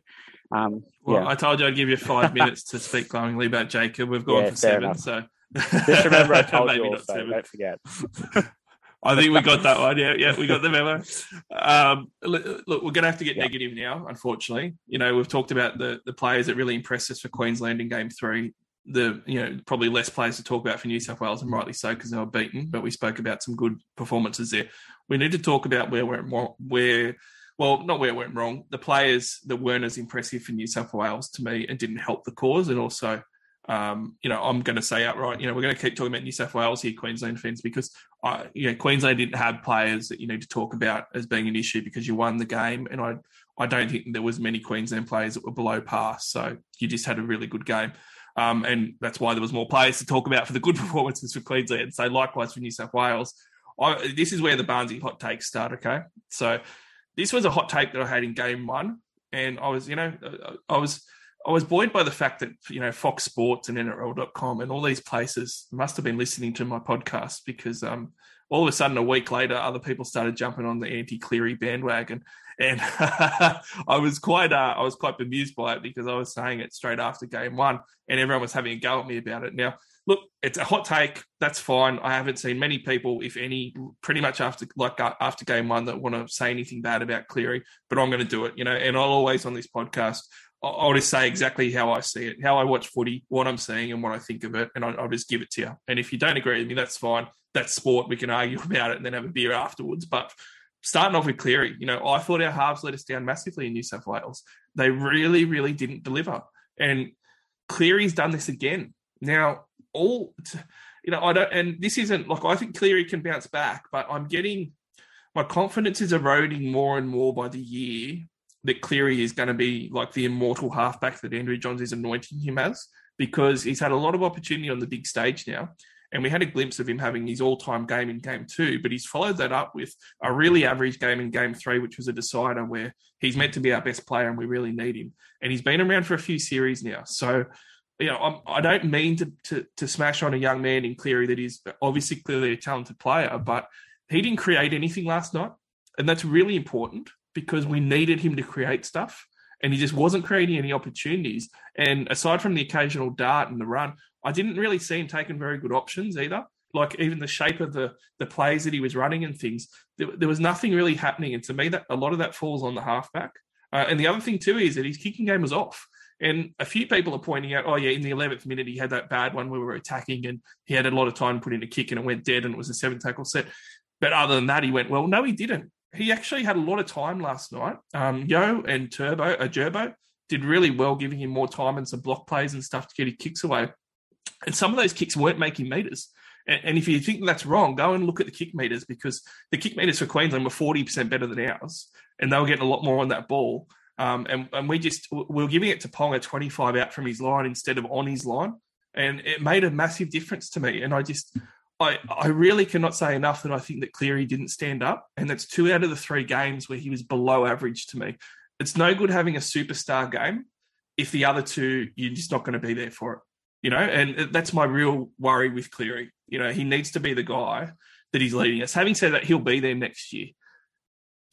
um, well, yeah. I told you I'd give you five minutes to speak glowingly about Jacob. We've gone yeah, for seven, enough. so. Just remember, I told you also. Don't forget. I think we got that one. Yeah, yeah, we got the memo. Um, look, we're going to have to get yeah. negative now. Unfortunately, you know, we've talked about the the players that really impressed us for Queensland in Game Three. The you know probably less players to talk about for New South Wales, and rightly so because they were beaten. But we spoke about some good performances there. We need to talk about where we're where well, not where it went wrong. The players that weren't as impressive for New South Wales to me and didn't help the cause, and also um, you know, I'm going to say outright, you know, we're going to keep talking about New South Wales here, Queensland fans, because I, you know, Queensland didn't have players that you need to talk about as being an issue because you won the game, and I, I don't think there was many Queensland players that were below par, so you just had a really good game, um, and that's why there was more players to talk about for the good performances for Queensland. So likewise for New South Wales, I, this is where the Barnsey hot takes start. Okay, so this was a hot take that I had in game one, and I was, you know, I was I was buoyed by the fact that you know Fox Sports and NRL.com and all these places must have been listening to my podcast because um, all of a sudden a week later, other people started jumping on the anti-Cleary bandwagon, and I was quite uh, I was quite bemused by it because I was saying it straight after game one, and everyone was having a go at me about it. Now, look, it's a hot take. That's fine. I haven't seen many people, if any, pretty much after like uh, after game one that want to say anything bad about Cleary, but I'm going to do it. You know, and I'll always on this podcast I'll just say exactly how I see it, how I watch footy, what I'm seeing, and what I think of it, and I'll, just give it to you. And if you don't agree with me, that's fine. That's sport. We can argue about it and then have a beer afterwards. But starting off with Cleary, you know, I thought our halves let us down massively in New South Wales. They really, really didn't deliver. And Cleary's done this again. Now, all, you know, I don't, and this isn't like I think Cleary can bounce back, but I'm getting my confidence is eroding more and more by the year that Cleary is going to be like the immortal halfback that Andrew Johns is anointing him as because he's had a lot of opportunity on the big stage now. And we had a glimpse of him having his all time game in game two, but he's followed that up with a really average game in game three, which was a decider where he's meant to be our best player and we really need him. And he's been around for a few series now. So you know, I'm, I do not mean to, to to smash on a young man in Cleary that is obviously clearly a talented player, but he didn't create anything last night, and that's really important because we needed him to create stuff, and he just wasn't creating any opportunities. And aside from the occasional dart and the run, I didn't really see him taking very good options either. Like even the shape of the the plays that he was running and things, there, there was nothing really happening. And to me, that a lot of that falls on the halfback. Uh, and the other thing too is that his kicking game was off. And a few people are pointing out, oh yeah, in the eleventh minute he had that bad one where we were attacking and he had a lot of time put in a kick and it went dead and it was a seven tackle set. But other than that, he went well. No, he didn't. He actually had a lot of time last night. Um, Yeo and Turbo, uh, Gerbo did really well, giving him more time and some block plays and stuff to get his kicks away. And some of those kicks weren't making meters. And, and if you think that's wrong, go and look at the kick meters because the kick meters for Queensland were 40% better than ours. And they were getting a lot more on that ball. Um, and, and we just, we were giving it to Ponga 25 out from his line instead of on his line. And it made a massive difference to me. And I just, I, I really cannot say enough that I think that Cleary didn't stand up. And that's two out of the three games where he was below average to me. It's no good having a superstar game if the other two, you're just not going to be there for it. You know, and that's my real worry with Cleary. You know, he needs to be the guy that he's leading us. Having said that, he'll be there next year.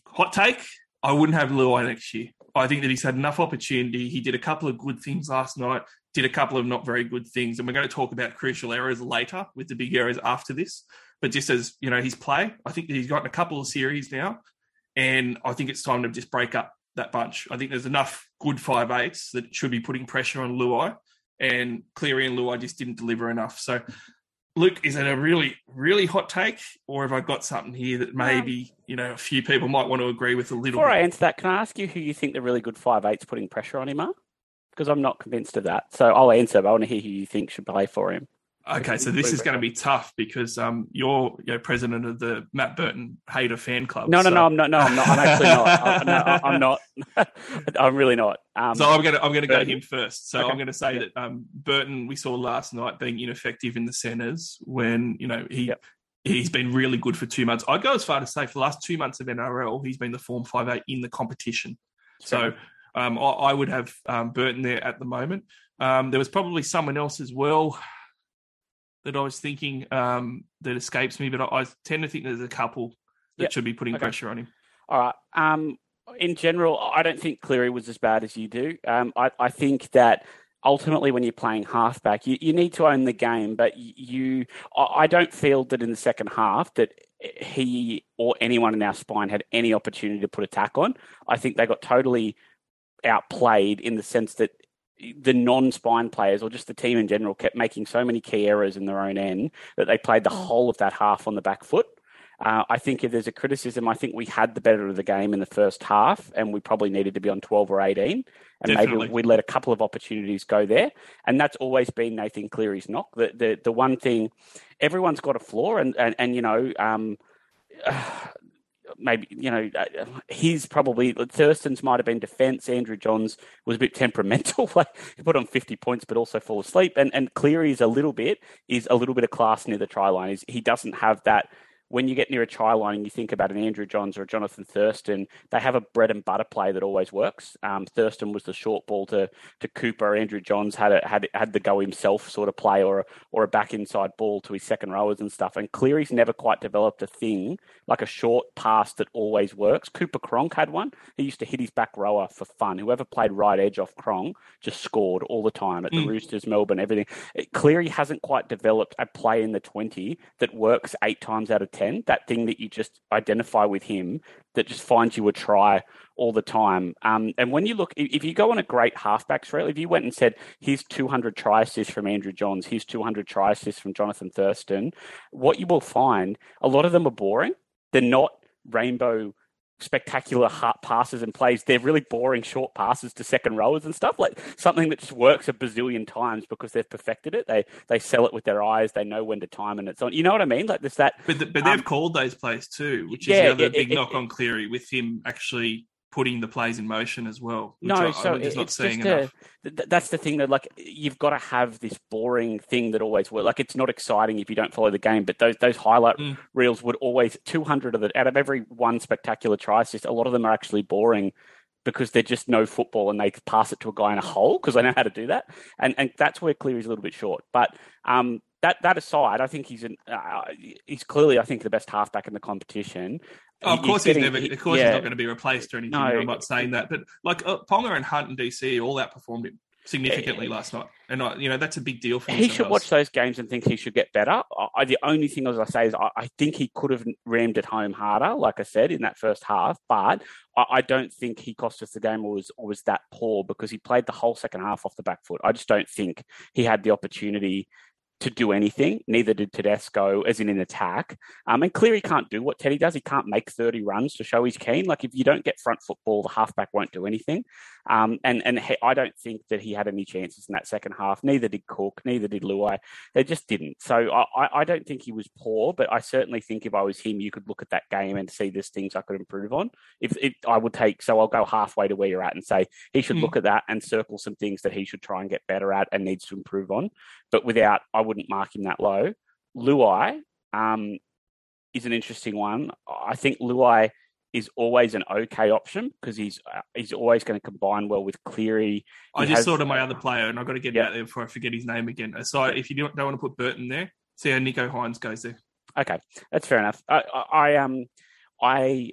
Hot take, I wouldn't have Luai next year. I think that he's had enough opportunity. He did a couple of good things last night, did a couple of not very good things. And we're going to talk about crucial errors later with the big errors after this. But just as, you know, his play, I think he's gotten a couple of series now. And I think it's time to just break up that bunch. I think there's enough good five eights that should be putting pressure on Luai. And Cleary and Luai just didn't deliver enough. So Luke, is it a really, really hot take, or have I got something here that maybe um, you know a few people might want to agree with a little? Before bit? I answer that, can I ask you who you think the really good five eights putting pressure on him are? Because I'm not convinced of that. So I'll answer, but I want to hear who you think should play for him. Okay, so this is going to be tough because um, you're, you're president of the Matt Burton hater fan club. No, no, so. no, I'm not. No, I'm not. I'm actually not. I'm, no, I'm not. I'm really not. Um, so I'm going to I'm going to go to him first. So okay. I'm going to say yeah. that um, Burton we saw last night being ineffective in the centres when you know he. Yep. He's been really good for two months. I'd go as far to say for the last two months of NRL, he's been the form five eight in the competition. So um, I, I, would have um, Burton there at the moment. Um, there was probably someone else as well that I was thinking um, that escapes me, but I, I, tend to think there's a couple that yep. should be putting okay. pressure on him. All right. Um, in general, I don't think Cleary was as bad as you do. Um, I, I, think that ultimately, when you're playing halfback, you, you need to own the game. But you, I don't feel that in the second half that he or anyone in our spine had any opportunity to put attack on. I think they got totally outplayed in the sense that the non-spine players or just the team in general kept making so many key errors in their own end that they played the mm. whole of that half on the back foot. Uh, I think if there's a criticism, I think we had the better of the game in the first half, and we probably needed to be on 12 or 18, and Definitely. maybe we let a couple of opportunities go there. And that's always been Nathan Cleary's knock. The the, the one thing, everyone's got a flaw, and and, and you know. Um, maybe you know uh, he's probably Thurston's might have been defence. Andrew Johns was a bit temperamental. like he put on fifty points, but also fall asleep. And and Cleary's a little bit is a little bit of class near the try line. He's, he doesn't have that when you get near a try line and you think about an Andrew Johns or a Jonathan Thurston, they have a bread and butter play that always works. Um, Thurston was the short ball to to Cooper. Andrew Johns had a, had had the go himself sort of play or a, or a back inside ball to his second rowers and stuff. And Cleary's never quite developed a thing like a short pass that always works. Cooper Cronk had one. He used to hit his back rower for fun. Whoever played right edge off Cronk just scored all the time at the mm. Roosters, Melbourne, everything. Cleary hasn't quite developed a play in the twenty that works eight times out of ten 10, that thing that you just identify with him that just finds you a try all the time. Um, and when you look, if you go on a great halfback trail, if you went and said, here's 200 try assists from Andrew Johns, here's 200 try assists from Jonathan Thurston, what you will find, a lot of them are boring. They're not rainbow spectacular passes and plays. They're really boring short passes to second rowers and stuff like something that just works a bazillion times because they've perfected it. They they sell it with their eyes. They know when to time and it's on. You know what I mean? Like this that. But the, but they've um, called those plays too, which is yeah, the other big it, knock it, on Cleary with him actually putting the plays in motion as well. No, I, so it's not seeing just enough. A, that's the thing that like you've got to have this boring thing that always works. Like it's not exciting if you don't follow the game, but those those highlight mm. reels would always 200 of the out of every one spectacular try assist, a lot of them are actually boring because they're just no football and they pass it to a guy in a hole because they know how to do that. And and that's where Cleary's a little bit short. But um, that that aside, I think he's an, uh, he's clearly I think the best halfback in the competition. Oh, of course, he's, getting, he's never. Of course, yeah. he's not going to be replaced or anything. No, I'm not saying that, but like uh, Ponga and Hunt and DC all outperformed him significantly last night, and I, you know that's a big deal for. Him. He should watch those games and think he should get better. I, the only thing as I say is I, I, think he could have rammed it home harder, like I said in that first half, but I, I, don't think he cost us the game or was or was that poor because he played the whole second half off the back foot. I just don't think he had the opportunity to do anything. Neither did Tedesco, as in an attack. Um, and Cleary can't do what Teddy does. He can't make 30 runs to show he's keen. Like if you don't get front football, the halfback won't do anything. Um, and and he, I don't think that he had any chances in that second half. Neither did Cook. Neither did Luai. They just didn't. So I, I don't think he was poor, but I certainly think if I was him, you could look at that game and see there's things I could improve on. If, if I would take, so I'll go halfway to where you're at and say he should mm. look at that and circle some things that he should try and get better at and needs to improve on. But without, I wouldn't mark him that low. Luai um, is an interesting one. I think Luai is always an okay option because he's uh, he's always going to combine well with Cleary. He I just has, thought of my other player, and I've got to get yeah. out there before I forget his name again. So if you don't, don't want to put Burton there, see how Nicho Hynes goes there. Okay, that's fair enough. I, I, I um I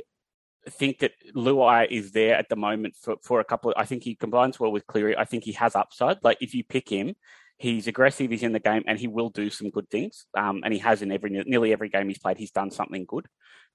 think that Luai is there at the moment for, for a couple of, I think he combines well with Cleary. I think he has upside. Like if you pick him, he's aggressive, he's in the game, and he will do some good things. Um, and he has in every nearly every game he's played, he's done something good.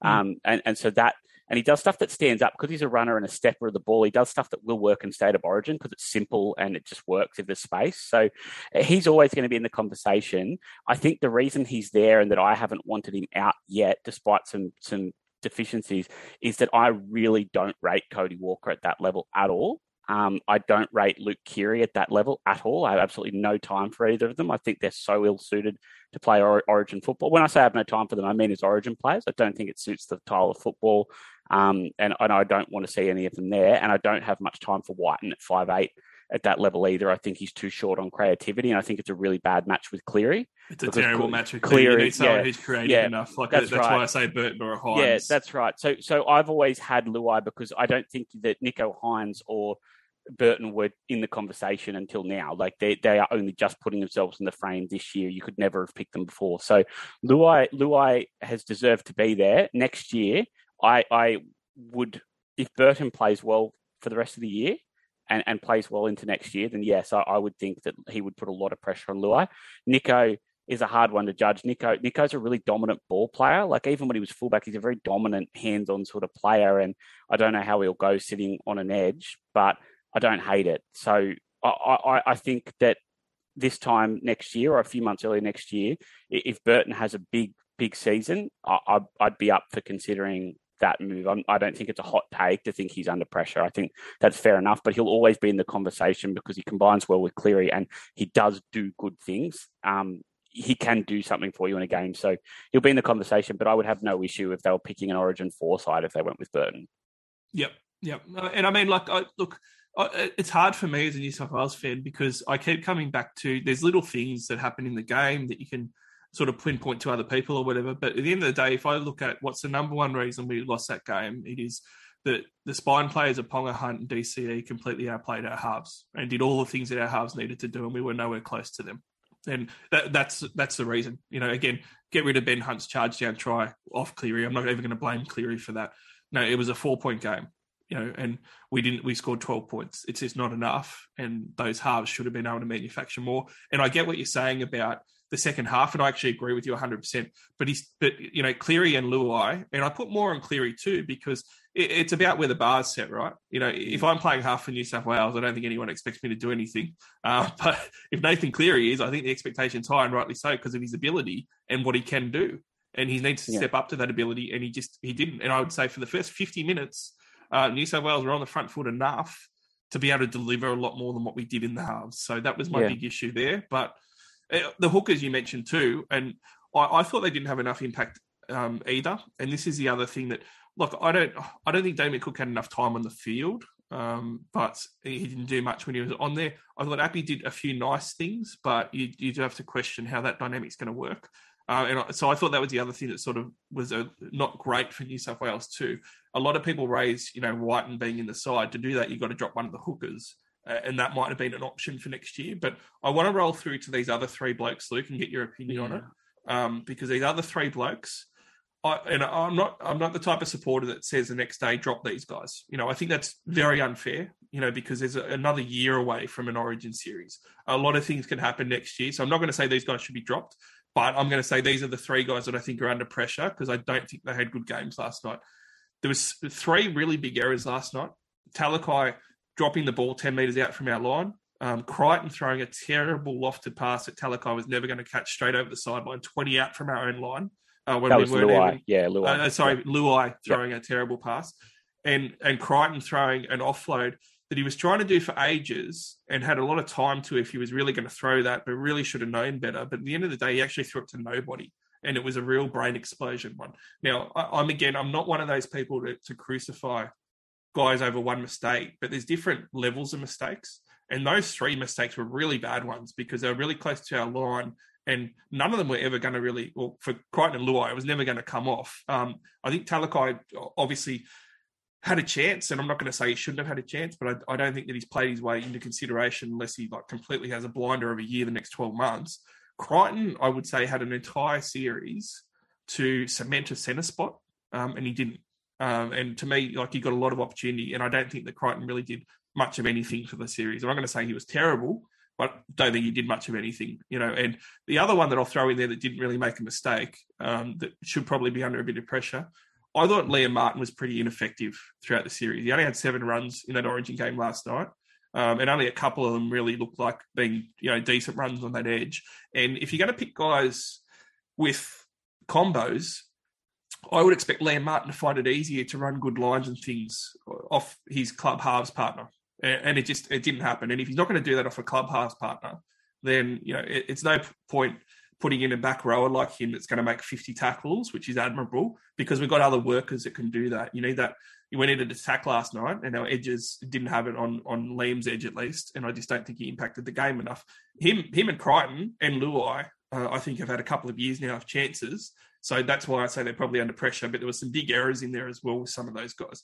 Mm. Um, and, and so that and he does stuff that stands up because he's a runner and a stepper of the ball. He does stuff that will work in state of origin because it's simple and it just works if there's space. So uh, he's always going to be in the conversation. I think the reason he's there and that I haven't wanted him out yet, despite some some deficiencies, is that I really don't rate Cody Walker at that level at all. Um, I don't rate Luke Keary at that level at all. I have absolutely no time for either of them. I think they're so ill suited to play or- Origin football. When I say I have no time for them, I mean as Origin players. I don't think it suits the style of football um, and, and I don't want to see any of them there. And I don't have much time for Wighton at five eight at that level either. I think he's too short on creativity, and I think it's a really bad match with Cleary. It's a terrible match with Cleary. You need someone yeah, who's creative yeah, enough. Like that's, that's right. why I say Burton or Hynes. Yeah, that's right. So so I've always had Luai because I don't think that Nicho Hynes or Burton were in the conversation until now. Like they they are only just putting themselves in the frame this year. You could never have picked them before. So Luai Luai has deserved to be there next year. I I would if Burton plays well for the rest of the year and, and plays well into next year, then yes, I, I, would think that he would put a lot of pressure on Luai. Nicho is a hard one to judge. Nicho Nicho's a really dominant ball player. Like even when he was fullback, he's a very dominant hands-on sort of player. And I don't know how he'll go sitting on an edge, but I don't hate it. So I, I, I think that this time next year or a few months earlier next year, if Burton has a big big season, I, would be up for considering that move. I'm, I do not think it's a hot take to think he's under pressure. I think that's fair enough, but he'll always be in the conversation because he combines well with Cleary and he does do good things. Um, he can do something for you in a game, so he'll be in the conversation. But I would have no issue if they were picking an Origin four side if they went with Burton. Yep, yep. And I mean, like, I, look, Uh, uh, it's hard for me as a New South Wales fan because I keep coming back to there's little things that happen in the game that you can sort of pinpoint to other people or whatever. But at the end of the day, if I look at what's the number one reason we lost that game, it is that the spine players of Ponga Hunt and DCE completely outplayed our halves and did all the things that our halves needed to do, and we were nowhere close to them. And that, that's that's the reason. You know, again, get rid of Ben Hunt's charge down try off Cleary. I'm not even going to blame Cleary for that. No, it was a four point game. You know, and we didn't. We scored 12 points. It's just not enough, and those halves should have been able to manufacture more. And I get what you're saying about the second half, and I actually agree with you 100. percent But he's, but you know, Cleary and Luai, and I put more on Cleary too because it, it's about where the bar's set, right? You know, if I'm playing half for New South Wales, I don't think anyone expects me to do anything. Uh, but if Nathan Cleary is, I think the expectation's high, and rightly so, because of his ability and what he can do, and he needs to yeah. step up to that ability, and he just he didn't. And I would say for the first 50 minutes, uh, New South Wales were on the front foot enough to be able to deliver a lot more than what we did in the halves. So that was my yeah. big issue there, but uh, the hookers you mentioned too, and I, I thought they didn't have enough impact um, either. And this is the other thing that look, I don't, I don't think Damien Cook had enough time on the field, um, but he didn't do much when he was on there. I thought Appy did a few nice things, but you, you do have to question how that dynamic's going to work. Uh, and so I thought that was the other thing that sort of was a, not great for New South Wales too. A lot of people raise, you know, Wighton being in the side. To do that, you've got to drop one of the hookers, uh, and that might have been an option for next year. But I want to roll through to these other three blokes, Luke, and get your opinion yeah. on it, um, because these other three blokes. I, and I'm not I'm not the type of supporter that says the next day drop these guys. You know, I think that's very unfair. You know, because there's a, another year away from an Origin series. A lot of things can happen next year, so I'm not going to say these guys should be dropped. But I'm going to say these are the three guys that I think are under pressure because I don't think they had good games last night. There was three really big errors last night. Talakai dropping the ball 10 metres out from our line. Um, Crichton throwing a terrible lofted pass that Talakai was never going to catch straight over the sideline, 20 out from our own line. Uh, when that we was Luai. Even, yeah, Luai. Uh, sorry, Luai throwing a terrible pass. And, and Crichton throwing an offload that he was trying to do for ages and had a lot of time to if he was really going to throw that, but really should have known better. But at the end of the day, he actually threw it to nobody. And it was a real brain explosion one. Now, I, am again, I'm not one of those people to, to crucify guys over one mistake, but there's different levels of mistakes. And those three mistakes were really bad ones because they were really close to our line and none of them were ever going to really, well, for Crichton and Luai, it was never going to come off. Um, I think Talakai obviously had a chance, and I'm not going to say he shouldn't have had a chance, but I, I, don't think that he's played his way into consideration unless he like completely has a blinder of a year the next 12 months. Crichton, I would say, had an entire series to cement a centre spot, um, and he didn't. Um, and to me, like he got a lot of opportunity, and I don't think that Crichton really did much of anything for the series. I'm not going to say he was terrible, but don't think he did much of anything, you know. And the other one that I'll throw in there that didn't really make a mistake, um, that should probably be under a bit of pressure, I thought Liam Martin was pretty ineffective throughout the series. He only had seven runs in that Origin game last night. Um, and only a couple of them really looked like being, you know, decent runs on that edge. And if you're going to pick guys with combos, I would expect Liam Martin to find it easier to run good lines and things off his club halves partner. And it just it didn't happen. And if he's not going to do that off a club halves partner, then you know it, it's no point putting in a back rower like him that's going to make 50 tackles, which is admirable because we've got other workers that can do that. You need that. We needed a attack last night, and our edges didn't have it on on Liam's edge at least, and I just don't think he impacted the game enough. Him, him, and Crichton and Luai, uh, I think have had a couple of years now of chances, so that's why I say they're probably under pressure. But there were some big errors in there as well with some of those guys.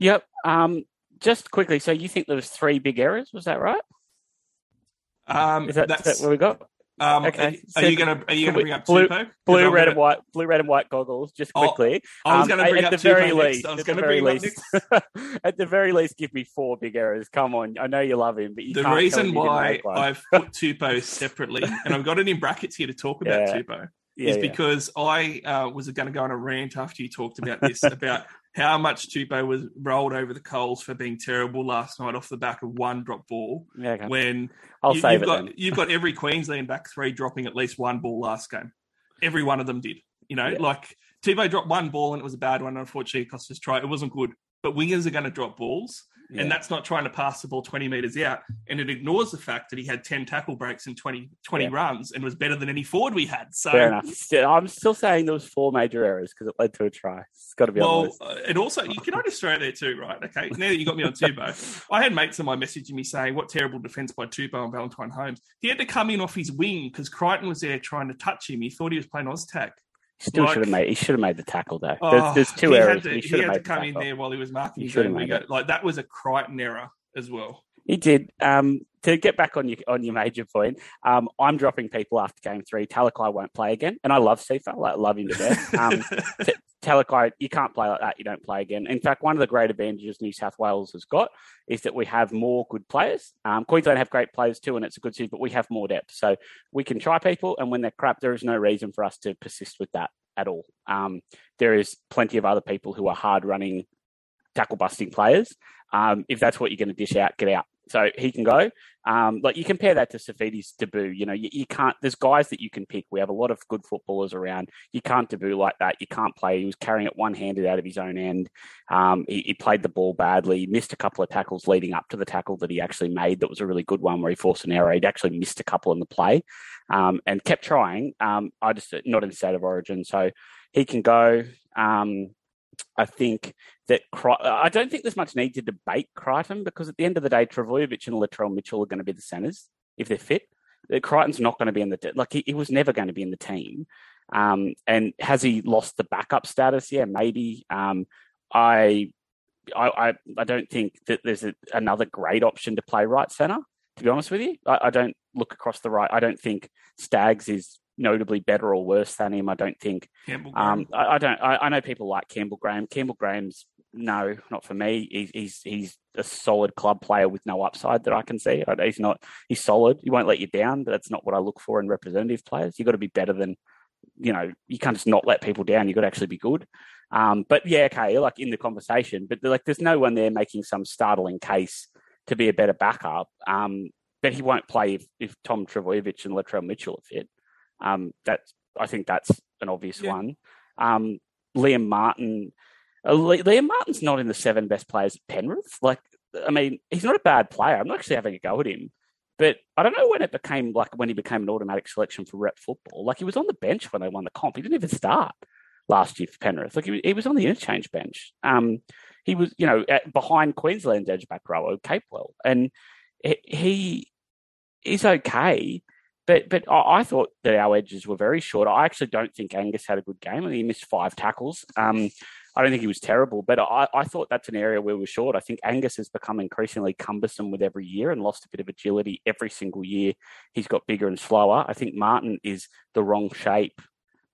Yep. Um, just quickly, so you think there was three big errors? Was that right? Um, is that, is that what we got? Um, okay. Are, are you going to are you going to bring up blue? Blue, red, gonna... and white, blue, red, and white goggles. Just oh, quickly. Oh, I was going to bring um, up at the very least. I was going to bring least, at the very least, give me four big errors. Come on, I know you love him, but you can't. the reason why I've put Tupou separately, and I've got it in brackets here to talk about yeah. Tupou, yeah, is yeah. because I uh, was going to go on a rant after you talked about this about how much Tupou was rolled over the coals for being terrible last night off the back of one drop ball. Yeah, okay. When I'll you, save you've it got then. you've got every Queensland back three dropping at least one ball last game. Every one of them did. You know, yeah. like Tupou dropped one ball and it was a bad one. Unfortunately, it cost us try. It wasn't good. But wingers are going to drop balls. Yeah. And that's not trying to pass the ball 20 metres out. And it ignores the fact that he had 10 tackle breaks in 20, 20 yeah. runs and was better than any forward we had. So Fair enough. I'm still saying there was four major errors because it led to a try. It's got to be well, uh, and also, you can I just throw there too, right? Okay. Now that you got me on Tupou, I had mates of mine messaging me saying, what terrible defence by Tupou and Valentine Holmes. He had to come in off his wing because Crichton was there trying to touch him. He thought he was playing Oztag. Still like, should have made. He should have made the tackle though. There's, oh, there's two errors. To, he, he had to come in there while he was marking his own Like that was a Crichton error as well. He did. Um, to get back on your on your major point, um, I'm dropping people after game three. Talakai won't play again, and I love Sifa. I love him to death. Um, t- Talakai, you can't play like that. You don't play again. In fact, one of the great advantages New South Wales has got is that we have more good players. Um, Queensland have great players too, and it's a good season, but we have more depth. So we can try people, and when they're crap, there is no reason for us to persist with that at all. Um, there is plenty of other people who are hard running tackle busting players. Um, if that's what you're going to dish out, get out. So he can go. Um, like you compare that to Saifiti's debut. You know, you, you, can't. There's guys that you can pick. We have a lot of good footballers around. You can't debut like that. You can't play. He was carrying it one handed out of his own end. Um, he, he, played the ball badly. He missed a couple of tackles leading up to the tackle that he actually made. That was a really good one where he forced an error. He'd actually missed a couple in the play, um, and kept trying. Um, I just not in state of origin, so he can go. Um, I think that I don't think there's much need to debate Crichton because at the end of the day, Trbojevic and Latrell Mitchell are going to be the centres if they're fit. Crichton's not going to be in the like he, he was never going to be in the team. Um, and has he lost the backup status? Yeah, maybe. Um, I, I, I don't think that there's a, another great option to play right centre. To be honest with you, I, I, don't look across the right. I don't think Staggs is notably better or worse than him. I don't think. Campbell Um, Graham. I, I don't. I, I know people like Campbell Graham. Campbell Graham's no, not for me. He's he's he's a solid club player with no upside that I can see. I- He's not. He's solid. He won't let you down. But that's not what I look for in representative players. You've got to be better than. You know, you can't just not let people down. You've got to actually be good. Um, but yeah, okay, like in the conversation, but like there's no one there making some startling case to be a better backup. Um, but he won't play if, if Tom Trbojevic and Latrell Mitchell are fit. Um, that's I think that's an obvious Yeah. one. Um, Liam Martin, uh, Liam Martin's not in the seven best players at Penrith. Like, I mean, he's not a bad player. I'm not actually having a go at him, but I don't know when it became like when he became an automatic selection for rep football. Like he was on the bench when they won the comp. He didn't even start last year for Penrith. Like he, was- he was on the interchange bench. Um, he was, you know, at, behind Queensland's edge back row, Capewell, and he, he is okay. But but I, I thought that our edges were very short. I actually don't think Angus had a good game. I he missed five tackles. Um, I don't think he was terrible, but I, I thought that's an area where we're short. I think Angus has become increasingly cumbersome with every year and lost a bit of agility every single year. He's got bigger and slower. I think Martin is the wrong shape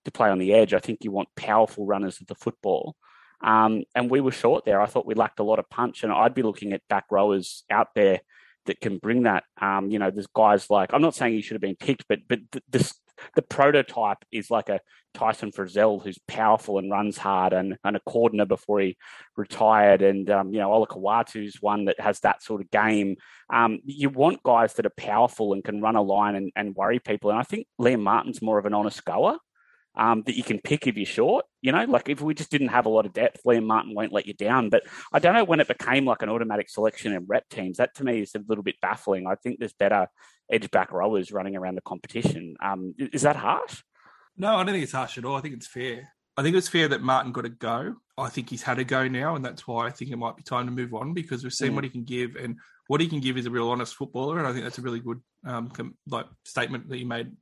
to play on the edge. I think you want powerful runners of the football. Um, and we were short there. I thought we lacked a lot of punch, and I'd be looking at back rowers out there that can bring that. Um, you know, there's guys like I'm not saying he should have been picked, but but th- this the prototype is like a Tyson Frizell who's powerful and runs hard, and, and a Cordner before he retired, and um, you know Olakau'atu's one that has that sort of game. Um, you want guys that are powerful and can run a line and, and worry people, and I think Liam Martin's more of an honest goer um, that you can pick if you're short. You know, like if we just didn't have a lot of depth, Liam Martin won't let you down. But I don't know when it became like an automatic selection in rep teams. That to me is a little bit baffling. I think there's better edge back rowers running around the competition. Um, is that harsh? No, I don't think it's harsh at all. I think it's fair. I think it's fair that Martin got a go. I think he's had a go now, and that's why I think it might be time to move on because we've seen Mm. what he can give, and what he can give is a real honest footballer, and I think that's a really good um, com- like statement that you made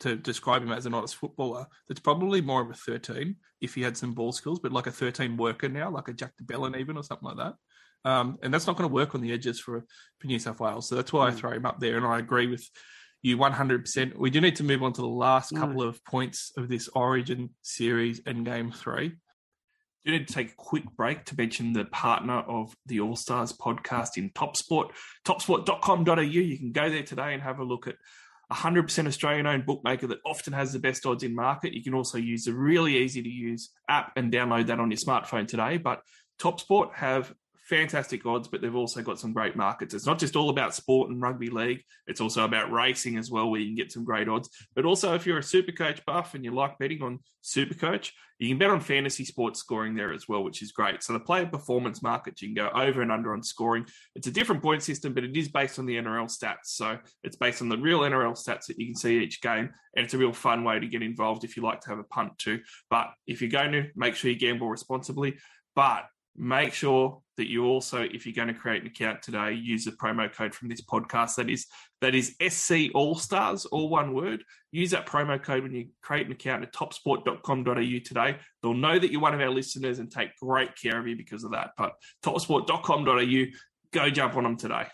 to describe him as an honest footballer. That's probably more of a thirteen if he had some ball skills, but like a thirteen worker now, like a Jack de Belin even or something like that. Um, and that's not going to work on the edges for for New South Wales. So that's why I Mm. throw him up there, and I agree with you 100%. We do need to move on to the last No. couple of points of this Origin series and game three. Do need to take a quick break to mention the partner of the All Stars podcast in TopSport, topsport.com.au. You can go there today and have a look at 100% Australian owned bookmaker that often has the best odds in market. You can also use the really easy to use app and download that on your smartphone today. But TopSport have fantastic odds, but they've also got some great markets. It's not just all about sport and rugby league, it's also about racing as well, where you can get some great odds. But also, if you're a super coach buff and you like betting on super coach, you can bet on fantasy sports scoring there as well, which is great. So the player performance market, you can go over and under on scoring. It's a different point system, but it is based on the NRL stats. So it's based on the real NRL stats that you can see each game. And it's a real fun way to get involved if you like to have a punt too. But if you're going to, make sure you gamble responsibly. But make sure that you also, if you're going to create an account today, use the promo code from this podcast. That is that is SC All Stars, all one word. Use that promo code when you create an account at topsport.com.au today. They'll know that you're one of our listeners and take great care of you because of that. But topsport.com.au, go jump on them today.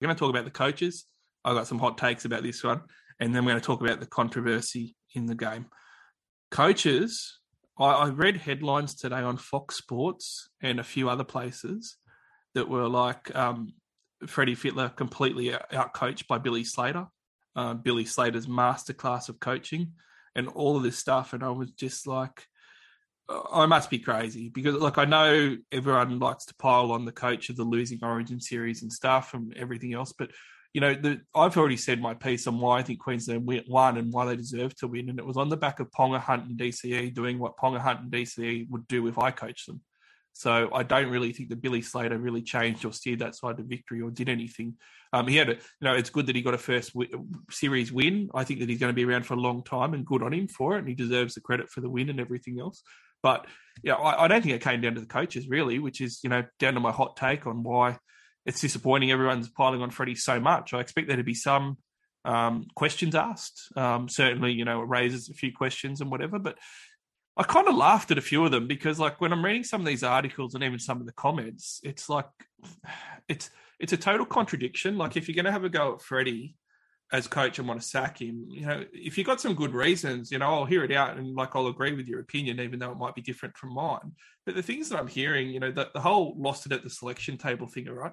We're going to talk about the coaches. I've got some hot takes about this one. And then we're going to talk about the controversy in the game. Coaches, I, I read headlines today on Fox Sports and a few other places that were like um, Freddie Fittler completely outcoached by Billy Slater, uh, Billy Slater's masterclass of coaching, and all of this stuff. And I was just like, I must be crazy because, like, I know everyone likes to pile on the coach of the losing Origin series and stuff and everything else, but you know, the, I've already said my piece on why I think Queensland won and why they deserve to win, and it was on the back of Ponga Hunt and DCE doing what Ponga Hunt and DCE would do if I coached them. So I don't really think that Billy Slater really changed or steered that side to victory or did anything. Um, he had a, you know, it's good that he got a first w- series win. I think that he's going to be around for a long time, and good on him for it. And he deserves the credit for the win and everything else. But yeah, I, I don't think it came down to the coaches really, which is you know down to my hot take on why it's disappointing everyone's piling on Freddie so much. I expect there to be some um, questions asked. Um, certainly, you know, it raises a few questions and whatever. But I kind of laughed at a few of them because, like, when I'm reading some of these articles and even some of the comments, it's like it's it's a total contradiction. Like, if you're going to have a go at Freddie as coach and want to sack him, you know, if you've got some good reasons, you know, I'll hear it out and like I'll agree with your opinion, even though it might be different from mine. But the things that I'm hearing, you know, the, the whole lost it at the selection table thing, right?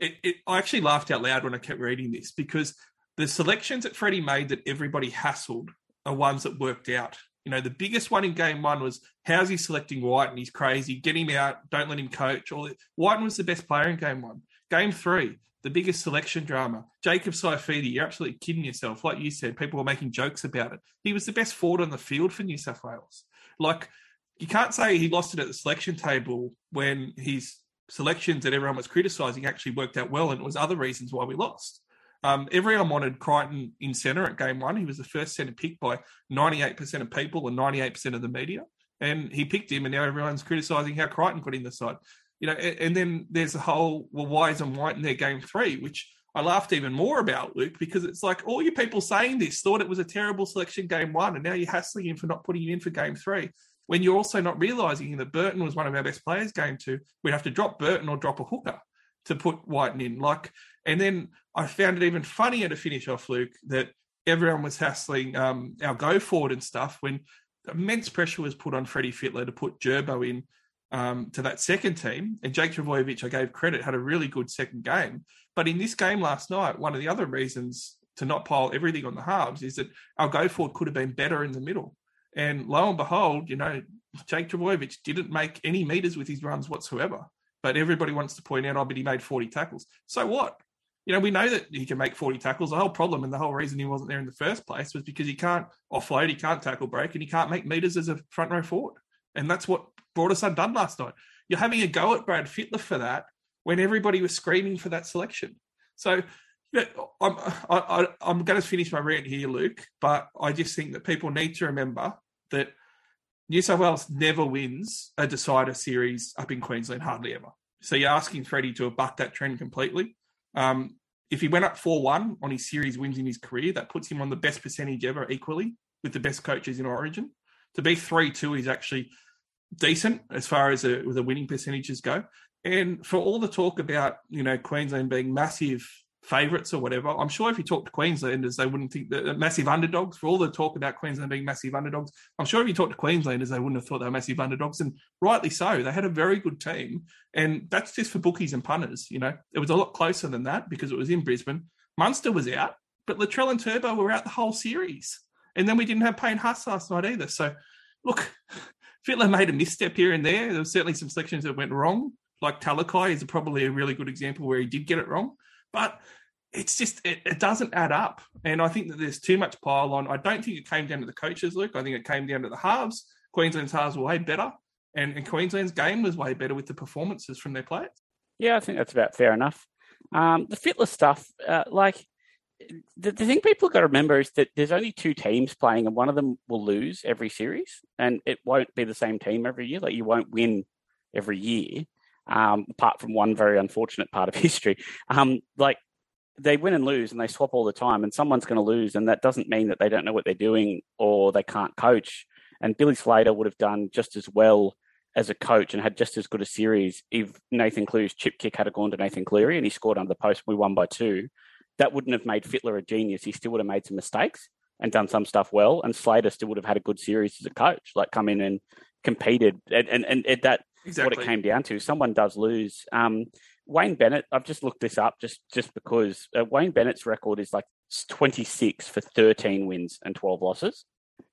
It, it, I actually laughed out loud when I kept reading this because the selections that Freddie made that everybody hassled are ones that worked out. You know, the biggest one in game one was how's he selecting White and he's crazy. Get him out. Don't let him coach. All White was the best player in game one. Game three, the biggest selection drama. Jacob Saifiti, you're absolutely kidding yourself. Like you said, people were making jokes about it. He was the best forward on the field for New South Wales. Like, you can't say he lost it at the selection table when his selections that everyone was criticising actually worked out well, and it was other reasons why we lost. Um, everyone wanted Crichton in centre at game one. He was the first centre picked by 98% of people and 98% of the media. And he picked him, and now everyone's criticising how Crichton got in the side. You know, and, and then there's the whole, well, why isn't White in their game three, which I laughed even more about, Luke, because it's like all you people saying this thought it was a terrible selection game one, and now you're hassling him for not putting him in for game three. When you're also not realising that Burton was one of our best players game two, we'd have to drop Burton or drop a hooker to put Whiten in. Like, and then I found it even funnier to finish off, Luke, that everyone was hassling um, our go forward and stuff when immense pressure was put on Freddie Fittler to put Gerbo in um, to that second team. And Jake Trbojevic, I gave credit, had a really good second game. But in this game last night, one of the other reasons to not pile everything on the halves is that our go forward could have been better in the middle. And lo and behold, you know, Jake Trbojevic didn't make any meters with his runs whatsoever. But everybody wants to point out, oh, but he made 40 tackles. So what? You know, we know that he can make 40 tackles. The whole problem and the whole reason he wasn't there in the first place was because he can't offload, he can't tackle break, and he can't make meters as a front row forward. And that's what brought us undone last night. You're having a go at Brad Fittler for that when everybody was screaming for that selection. So I'm, I, I'm going to finish my rant here, Luke, but I just think that people need to remember that – New South Wales never wins a decider series up in Queensland, hardly ever. So you're asking Freddie to bucked that trend completely. Um, if he went up 4 1 on his series wins in his career, that puts him on the best percentage ever equally with the best coaches in Origin. To be 3 2 is actually decent as far as the, the winning percentages go. And for all the talk about, you know, Queensland being massive favourites or whatever. I'm sure if you talk to Queenslanders, they wouldn't think that massive underdogs. For all the talk about Queensland being massive underdogs, I'm sure if you talk to Queenslanders, they wouldn't have thought they were massive underdogs, and rightly so. They had a very good team, and that's just for bookies and punters. You know, it was a lot closer than that because it was in Brisbane. Munster was out, but Latrell and Turbo were out the whole series, and then we didn't have Payne Haas last night either. So, look, Fittler made a misstep here and there. There were certainly some selections that went wrong. Like Talakai is probably a really good example where he did get it wrong. But it's just it, it, doesn't add up. And I think that there's too much pile on. I don't think it came down to the coaches, Luke. I think it came down to the halves. Queensland's halves were way better. And, and Queensland's game was way better with the performances from their players. Yeah, I think that's about fair enough. Um, the Fittler stuff, uh, like the, the thing people got to remember is that there's only two teams playing, and one of them will lose every series, and it won't be the same team every year. Like you won't win every year um, apart from one very unfortunate part of history. Um, like they win and lose and they swap all the time, and someone's going to lose, and that doesn't mean that they don't know what they're doing or they can't coach. And Billy Slater would have done just as well as a coach and had just as good a series if Nathan Cleary's chip kick had gone to Nathan Cleary and he scored under the post. We won by two. That wouldn't have made Fittler a genius. He still would have made some mistakes and done some stuff well. And Slater still would have had a good series as a coach, like come in and competed. And and, and, and that exactly. what it came down to. Someone does lose. Um, Wayne Bennett, I've just looked this up just just because uh, Wayne Bennett's record is like 26 for 13 wins and 12 losses.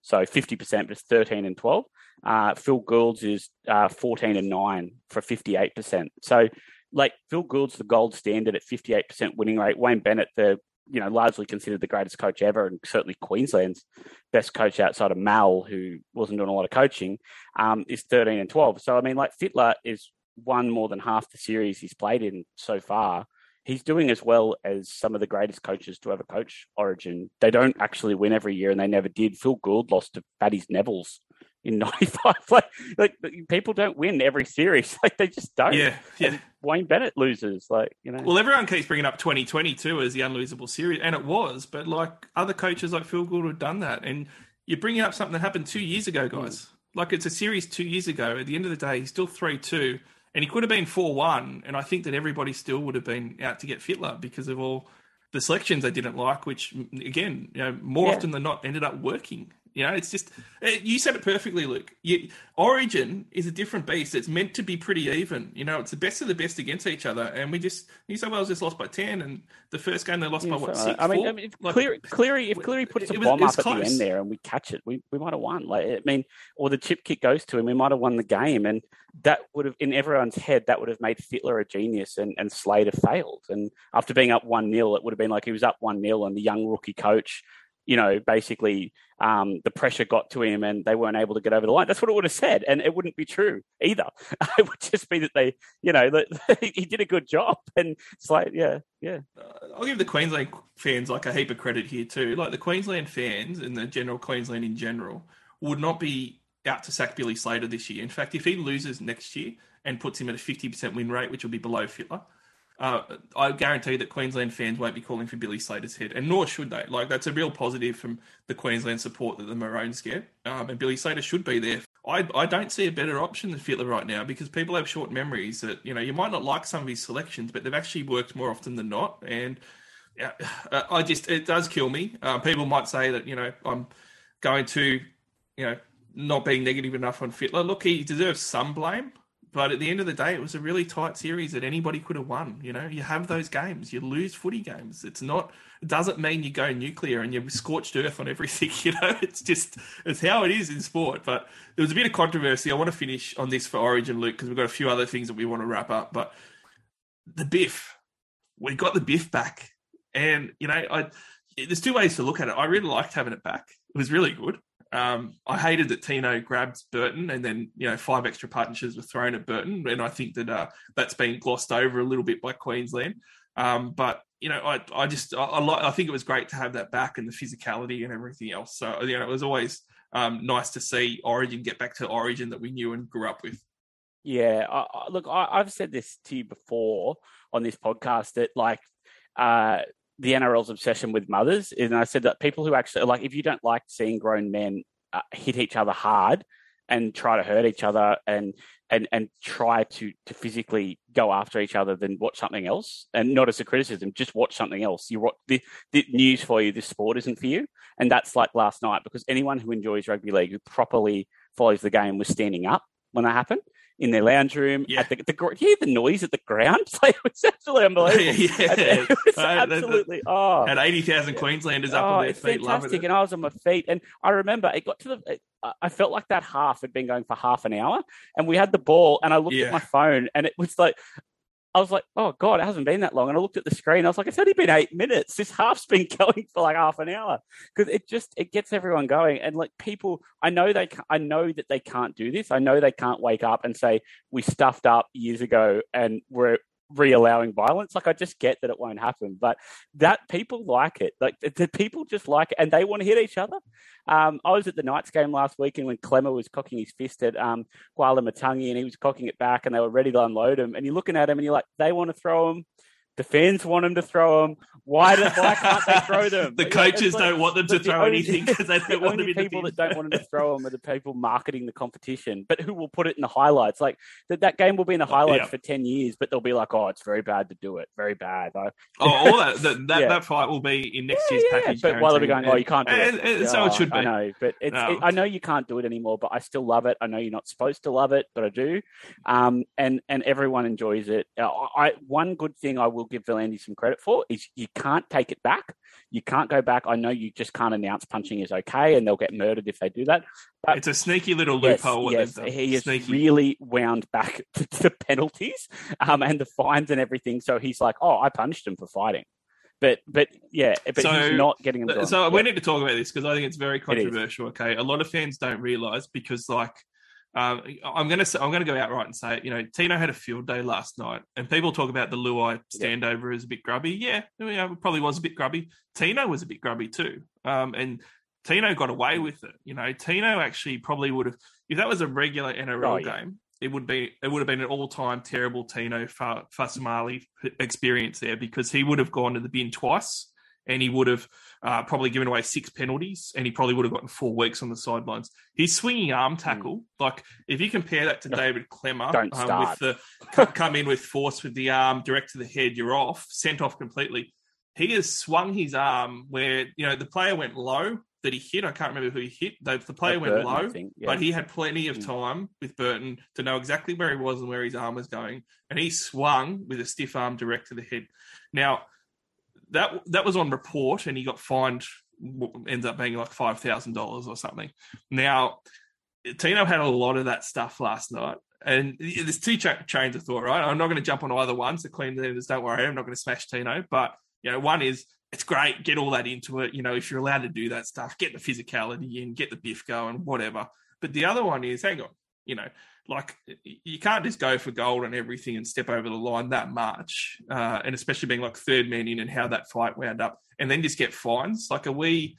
So 50%, but it's 13 and 12. Uh, Phil Gould's is uh, 14 and 9 for 58%. So, like, Phil Gould's the gold standard at 58% winning rate. Wayne Bennett, the you know, largely considered the greatest coach ever, and certainly Queensland's best coach outside of Mal, who wasn't doing a lot of coaching, um, is 13 and 12. So, I mean, like, Fittler is won more than half the series he's played in so far. He's doing as well as some of the greatest coaches to ever coach Origin. They don't actually win every year, and they never did. Phil Gould lost to Paddy's Neville's in '95. Like, like people don't win every series. Like they just don't. Yeah, yeah. And Wayne Bennett loses. Like you know. Well, everyone keeps bringing up 2022 as the unlosable series, and it was. But like other coaches like Phil Gould have done that, and you're bringing up something that happened two years ago, hmm. guys. Like it's a series two years ago. At the end of the day, he's still three two, and he could have been four one, and I think that everybody still would have been out to get Fittler because of all the selections they didn't like, which again, you know, more Yeah. often than not ended up working. You know, it's just eh, you said it perfectly, Luke. You, Origin is a different beast. It's meant to be pretty even. You know, it's the best of the best against each other, and we just New South Wales just lost by ten, and the first game they lost by what So, six? I mean? I mean if Like, Cleary, Cleary, if Cleary puts a was- bomb up at the end there and we catch it, we, we might have won. Like, I mean, or the chip kick goes to him, we might have won the game, and that would have, in everyone's head, that would have made Fittler a genius, and and Slater failed. And after being up one 0 it would have been like he was up one 0 and the young rookie coach. You know, basically, um, the pressure got to him, and they weren't able to get over the line. That's what it would have said, and it wouldn't be true either. It would just be that they, you know, that he did a good job, and it's like, yeah, yeah. I'll give the Queensland fans like a heap of credit here too. Like the Queensland fans and the general Queensland in general would not be out to sack Billy Slater this year. In fact, if he loses next year and puts him at a fifty percent win rate, which will be below Fittler, uh, I guarantee that Queensland fans won't be calling for Billy Slater's head, and nor should they. Like that's a real positive from the Queensland support that the Maroons get, um, and Billy Slater should be there. I, I don't see a better option than Fittler right now because people have short memories. That you know you might not like some of his selections, but they've actually worked more often than not, and uh, I just it does kill me. Uh, people might say that you know I'm going to you know not being negative enough on Fittler. Look, he deserves some blame, but at the end of the day, it was a really tight series that anybody could have won. You know, you have those games, you lose footy games. It's not. It doesn't mean you go nuclear and you scorched earth on everything. You know, it's just it's how it is in sport. But there was a bit of controversy. I want to finish on this for Origin, Luke, because we've got a few other things that we want to wrap up. But the Biff, we got the Biff back, and you know, I there's two ways to look at it. I really liked having it back. It was really good. Um, I hated that Tino grabbed Burton, and then you know five extra punches were thrown at Burton, and I think that uh, that's been glossed over a little bit by Queensland. Um, but you know, I I just I, I, I think it was great to have that back and the physicality and everything else. So you know, it was always um, nice to see Origin get back to Origin that we knew and grew up with. Yeah, I, I, look, I, I've said this to you before on this podcast that like uh, the NRL's obsession with mothers, and I said that people who actually like, if you don't like seeing grown men uh, hit each other hard and try to hurt each other and and and try to to physically go after each other, then watch something else, and not as a criticism, just watch something else. You watch the, the news for you. This sport isn't for you, and that's like last night because anyone who enjoys rugby league who properly follows the game was standing up when that happened in their lounge room. Yeah. At the, the, you hear the noise at the ground? Like, it was absolutely unbelievable. Yeah. it was Uh, the- the- absolutely, oh. Had eighty thousand Queenslanders up Oh, on their it's feet, fantastic. it. And I was on my feet. And I remember it got to the, I- I felt like that half had been going for half an hour. And we had the ball, and I looked Yeah. at my phone, and it was like, I was like, oh God, it hasn't been that long. And I looked at the screen. I was like, it's only been eight minutes. This half's been going for like half an hour because it just it gets everyone going. And like people, I know they, I know that they can't do this. I know they can't wake up and say we stuffed up years ago and we're re-allowing violence. Like I just get that it won't happen, but that people like it. Like the, people just like it, and they want to hit each other. Um, I was at the Knights game last week, and when Klemmer was cocking his fist at um, Koloamatangi, and he was cocking it back, and they were ready to unload him, and you're looking at him, and you're like, they want to throw him. The fans want him to throw them. Why, do, why can't they throw them? the coaches like- don't want them to the throw only- anything because they don't want them the people that don't want them to throw them are the people marketing the competition, but who will put it in the highlights. Like that, that game will be in the highlights Yeah. for ten years, but they'll be like, "Oh, it's very bad to do it, very bad." I, Oh, all that that, that, Yeah. that fight will be in next yeah, year's package. but while they'll be going, "Oh, you can't do And- it," and so it should I know, but it's, No. it, I know you can't do it anymore, but I still love it. I know you're not supposed to love it, but I do, um, and and everyone enjoys it. Uh, I one good thing I will give V'landys some credit for is you can't take it back. You can't go back. I know you just can't announce punching is okay, and they'll get murdered if they do that. But It's a sneaky little loophole. what yes, he has Sneaky. really wound back to the penalties um, and the fines and everything. So he's like, "Oh, I punished him for fighting," but but yeah, but So- he's not getting him. Gone. So Yeah. we need to talk about this because I think it's very controversial. Okay, a lot of fans don't realize because like. Um, I'm gonna say, I'm gonna go outright and say it. You know, Tino had a field day last night, and people talk about the Luai standover as a bit grubby. Yeah, it probably was a bit grubby. Tino was a bit grubby too. Um, and Tino got away with it. You know, Tino actually probably would have if that was a regular NRL Oh, yeah. game. It would be it would have been an all time terrible Tino Fa- Fasamali experience there because he would have gone to the bin twice and he would have uh, probably given away six penalties and he probably would have gotten four weeks on the sidelines. His swinging arm tackle, like if you compare that to No. David Klemmer um, with the come in with force with the arm direct to the head, you're off, sent off completely. He has swung his arm where you know the player went low that he hit. I can't remember who he hit. The, the player went Burton, low, think, yeah. but he had plenty of Mm. time with Burton to know exactly where he was and where his arm was going, and he swung with a stiff arm direct to the head. Now that that was on report, and he got fined. Ends up being like five thousand dollars or something. Now Tino had a lot of that stuff last night. And there's two cha- trains of thought, right? I'm not going to jump on either one. So Queenslanders, don't worry. I'm not going to smash Tino. But, you know, one is it's great. Get all that into it. You know, if you're allowed to do that stuff, get the physicality in, get the biff going, whatever. But the other one is, hang on, you know, like you can't just go for gold and everything and step over the line that much. Uh, and especially being like third man in and how that fight wound up and then just get fines. Like, are we,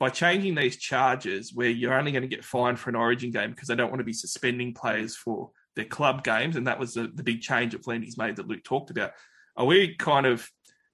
by changing these charges where you're only going to get fined for an origin game because they don't want to be suspending players for their club games, and that was the, the big change that V'landys made that Luke talked about. Are we kind of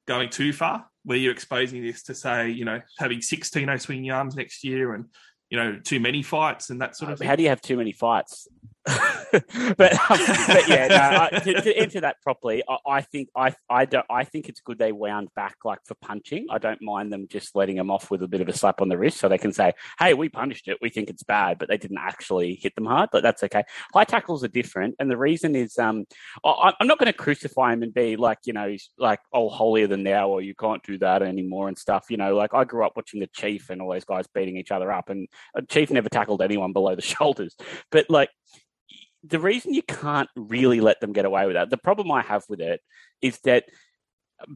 going too far where you're exposing this to say, you know, having 16 no swinging arms next year and, you know, too many fights and that sort of thing? How do you have too many fights? but, um, but yeah, no, I, to, to answer that properly, I, I think I I don't I think it's good they wound back like for punching. I don't mind them just letting them off with a bit of a slap on the wrist, so they can say, "Hey, we punished it. We think it's bad," but they didn't actually hit them hard. But that's okay. High tackles are different, and the reason is, um, I, I'm not going to crucify him and be like, you know, like, oh, holier than thou, or you can't do that anymore and stuff. You know, like I grew up watching the Chief and all those guys beating each other up, and Chief never tackled anyone below the shoulders. But like the reason you can't really let them get away with that, the problem I have with it is that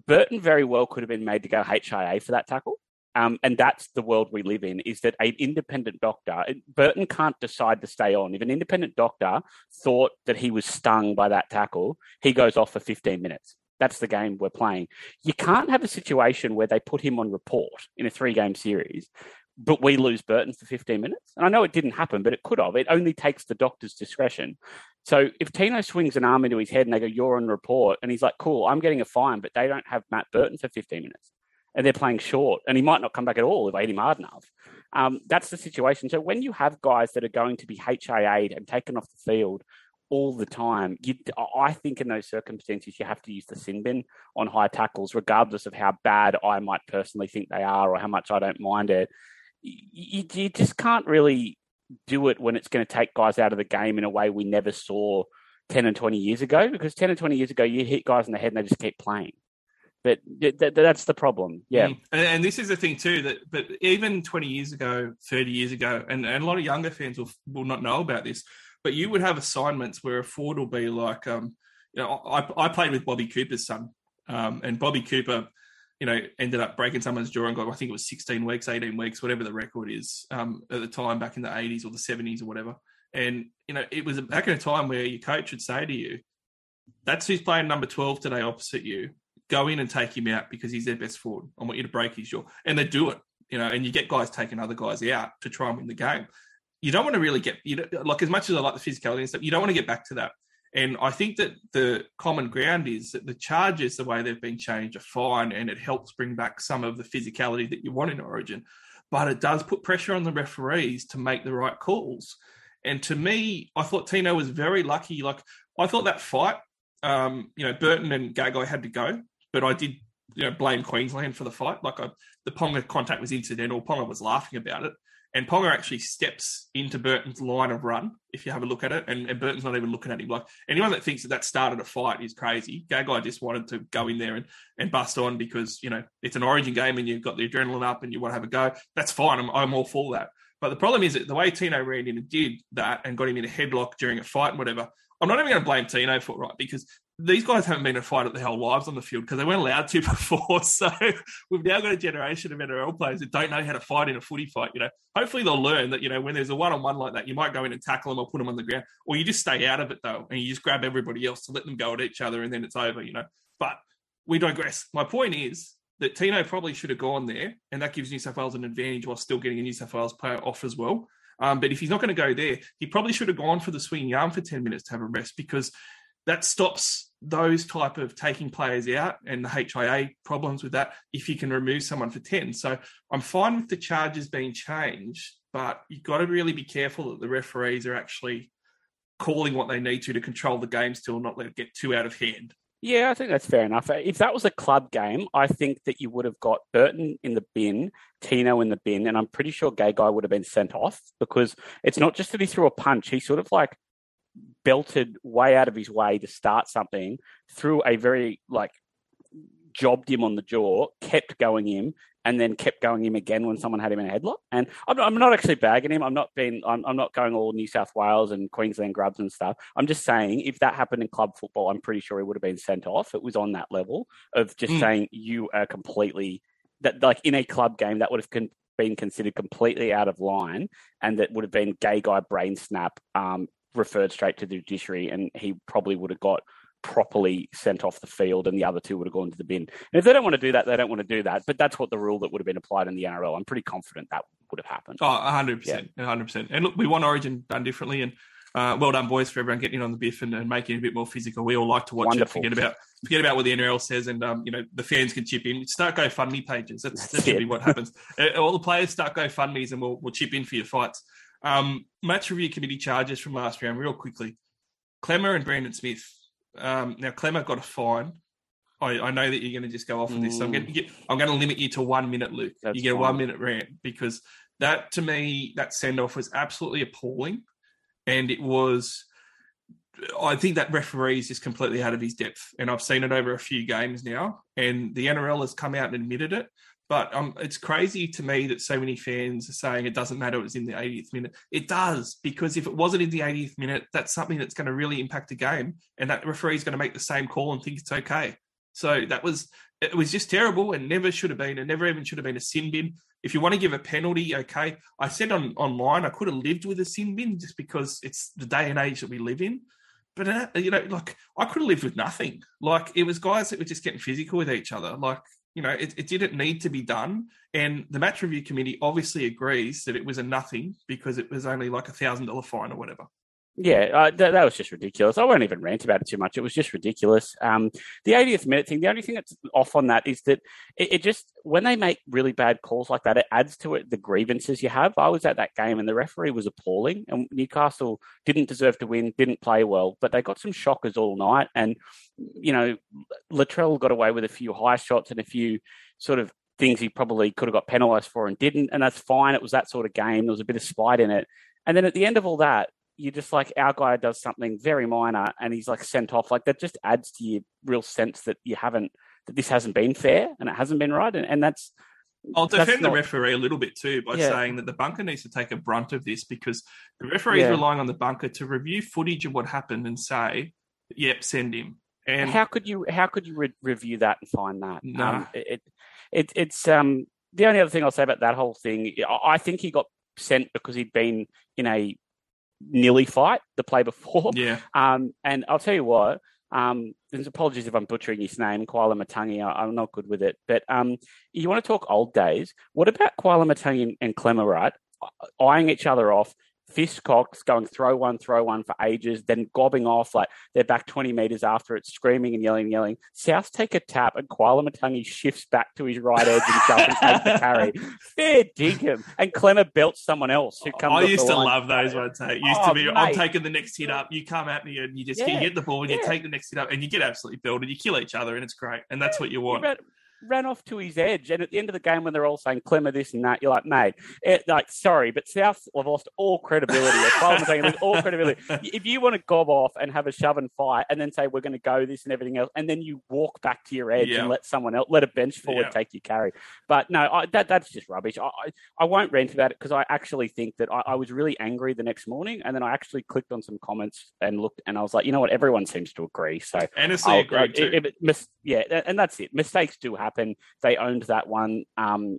Burton very well could have been made to go HIA for that tackle. Um, and that's the world we live in is that an independent doctor, Burton can't decide to stay on. If an independent doctor thought that he was stung by that tackle, he goes off for 15 minutes. That's the game we're playing. You can't have a situation where they put him on report in a three game series, but we lose Burton for 15 minutes. And I know it didn't happen, but it could have. It only takes the doctor's discretion. So if Tino swings an arm into his head and they go, You're on report, and he's like, Cool, I'm getting a fine, but they don't have Matt Burton for 15 minutes. And they're playing short, and he might not come back at all if I hit him hard enough. Um, that's the situation. So when you have guys that are going to be HIA'd and taken off the field all the time, you, I think in those circumstances you have to use the sin bin on high tackles, regardless of how bad I might personally think they are or how much I don't mind it. You, you just can't really do it when it's going to take guys out of the game in a way we never saw 10 and 20 years ago because 10 and 20 years ago you hit guys in the head and they just keep playing but th- th- that's the problem yeah Mm. And, and this is the thing too that, but even 20 years ago, 30 years ago, and, and a lot of younger fans will will not know about this. But you would have assignments where a forward will be like, um, you know, I, I played with Bobby Cooper's son, um, and Bobby Cooper, you know, ended up breaking someone's jaw and got, I think it was 16 weeks, 18 weeks, whatever the record is um, at the time back in the 80s or the 70s or whatever. And you know, it was back in a time where your coach would say to you, "That's who's playing number 12 today opposite you." go in and take him out because he's their best forward. I want you to break his jaw. And they do it, you know, and you get guys taking other guys out to try and win the game. You don't want to really get, you know, like as much as I like the physicality and stuff, you don't want to get back to that. And I think that the common ground is that the charges, the way they've been changed, are fine and it helps bring back some of the physicality that you want in Origin. But it does put pressure on the referees to make the right calls. And to me, I thought Tino was very lucky. Like, I thought that fight, um, you know, Burton and Gagai had to go but I did, you know, blame Queensland for the fight. Like I, the Ponga contact was incidental. Ponga was laughing about it, and Ponga actually steps into Burton's line of run. If you have a look at it, and, and Burton's not even looking at him. Like anyone that thinks that that started a fight is crazy. Gagai just wanted to go in there and, and bust on because you know it's an Origin game and you've got the adrenaline up and you want to have a go. That's fine. I'm, I'm all for that. But the problem is that the way Tino ran in and did that and got him in a headlock during a fight and whatever, I'm not even going to blame Tino for it, right? Because these guys haven't been a fight at their whole lives on the field because they weren't allowed to before. So we've now got a generation of NRL players that don't know how to fight in a footy fight. You know, hopefully they'll learn that you know when there's a one-on-one like that, you might go in and tackle them or put them on the ground, or you just stay out of it though, and you just grab everybody else to let them go at each other, and then it's over. You know, but we digress. My point is, that Tino probably should have gone there, and that gives New South Wales an advantage while still getting a New South Wales player off as well. Um, but if he's not going to go there, he probably should have gone for the swinging arm for 10 minutes to have a rest because that stops those type of taking players out and the HIA problems with that if you can remove someone for 10. So I'm fine with the charges being changed, but you've got to really be careful that the referees are actually calling what they need to to control the game still, not let it get too out of hand. Yeah, I think that's fair enough. If that was a club game, I think that you would have got Burton in the bin, Tino in the bin, and I'm pretty sure Gagai would have been sent off because it's not just that he threw a punch. He sort of like belted way out of his way to start something, threw a very like jobbed him on the jaw, kept going him, and then kept going him again when someone had him in a headlock. And I'm, I'm not actually bagging him. I'm not being. I'm, I'm, not going all New South Wales and Queensland grubs and stuff. I'm just saying if that happened in club football, I'm pretty sure he would have been sent off. It was on that level of just mm. saying you are completely that like in a club game that would have con- been considered completely out of line, and that would have been Gagai brain snap. Um, referred straight to the judiciary and he probably would have got properly sent off the field and the other two would have gone to the bin. And if they don't want to do that, they don't want to do that. But that's what the rule that would have been applied in the NRL. I'm pretty confident that would have happened. Oh, 100%. Yeah. 100%. And look, we want Origin done differently. And uh, well done, boys, for everyone getting in on the biff and, and, making it a bit more physical. We all like to watch Wonderful. it. Forget about forget about what the NRL says, and um, you know the fans can chip in. Start GoFundMe pages. That's, That's that should be what happens. Uh, all the players start GoFundmes, and we'll, we'll chip in for your fights. Um, match review committee charges from last round, real quickly. Klemmer and Brandon Smith um, now, Klemmer got a fine. I, I, know that you're going to just go off of this. So I'm going to get, I'm going to limit you to one minute, Luke. That's you get fine. a one minute rant because that to me, that send off was absolutely appalling, and it was. I think that referee is just completely out of his depth, and I've seen it over a few games now. And the NRL has come out and admitted it. But um, it's crazy to me that so many fans are saying it doesn't matter. It was in the 80th minute. It does because if it wasn't in the 80th minute, that's something that's going to really impact the game, and that referee is going to make the same call and think it's okay. So that was it was just terrible and never should have been, and never even should have been a sin bin. If you want to give a penalty, okay. I said on online I could have lived with a sin bin just because it's the day and age that we live in. But uh, you know, like I could have lived with nothing. Like it was guys that were just getting physical with each other. Like you know, it, it didn't need to be done. And the match review committee obviously agrees that it was a nothing because it was only like a thousand dollar fine or whatever. Yeah, uh, that, that was just ridiculous. I won't even rant about it too much. It was just ridiculous. Um, the 80th minute thing, the only thing that's off on that is that it, it, just, when they make really bad calls like that, it adds to it the grievances you have. I was at that game and the referee was appalling, and Newcastle didn't deserve to win, didn't play well, but they got some shockers all night. And, you know, Latrell got away with a few high shots and a few sort of things he probably could have got penalised for and didn't. And that's fine. It was that sort of game. There was a bit of spite in it. And then at the end of all that, you just like our guy does something very minor and he's like sent off. Like that just adds to your real sense that you haven't that this hasn't been fair and it hasn't been right. And, and that's I'll defend not, the referee a little bit too by yeah. saying that the bunker needs to take a brunt of this because the referee is yeah. relying on the bunker to review footage of what happened and say, "Yep, send him." And how could you how could you re- review that and find that? No. Um, it, it, it's um the only other thing I'll say about that whole thing. I think he got sent because he'd been in a nearly fight the play before. Yeah. Um, and I'll tell you what, um, there's apologies if I'm butchering his name, Koloamatangi. I, am not good with it. But um, you want to talk old days? What about Koloamatangi and, and Klemmer, right? Eyeing each other off, fist cocks, going throw one, throw one for ages, then gobbing off like they're back 20 metres after it, screaming and yelling and yelling. South take a tap and Koloamatangi shifts back to his right edge himself and takes the carry. Fair dinkum. And Klemmer belts someone else who comes I used to love those ones. Hey. It used oh, to be, mate. I'm taking the next hit up, you come at me and you just yeah. get, the ball and yeah. you take the next hit up and you get absolutely belted. And you kill each other and it's great. And that's yeah. what you want ran off to his edge. And at the end of the game, when they're all saying Klemmer this and that, you're like, mate, it, like, sorry, but South have lost all credibility. all credibility. If you want to gob off and have a shove and fight, and then say we're going to go this and everything else, and then you walk back to your edge yeah. and let someone else, let a bench forward yeah. take your carry. But no, I, that that's just rubbish. I I, won't rant about it because I actually think that I, I was really angry the next morning, and then I actually clicked on some comments and looked, and I was like, you know what, everyone seems to agree. So honestly, agree too. It, it, yeah, and that's it. Mistakes do happen. They owned that one. Um,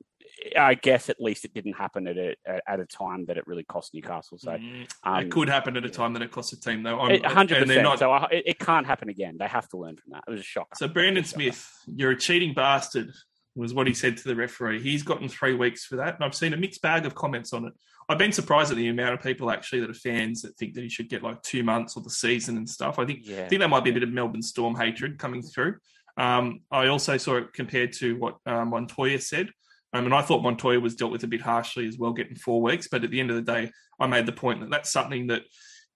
I guess at least it didn't happen at a at a time that it really cost Newcastle. So mm, um, it could happen at a time that it cost a team, though. Hundred percent. So I, it, can't happen again. They have to learn from that. It was a shock. So Brandon Smith, you're a cheating bastard was what he said to the referee. He's gotten three weeks for that, and I've seen a mixed bag of comments on it. I've been surprised at the amount of people actually that are fans that think that he should get like two months or the season and stuff. I think Yeah. I think that might be a bit of Melbourne Storm hatred coming through. Um, I also saw it compared to what uh, Montoya said. Um, and I thought Montoya was dealt with a bit harshly as well, getting four weeks. But at the end of the day, I made the point that that's something that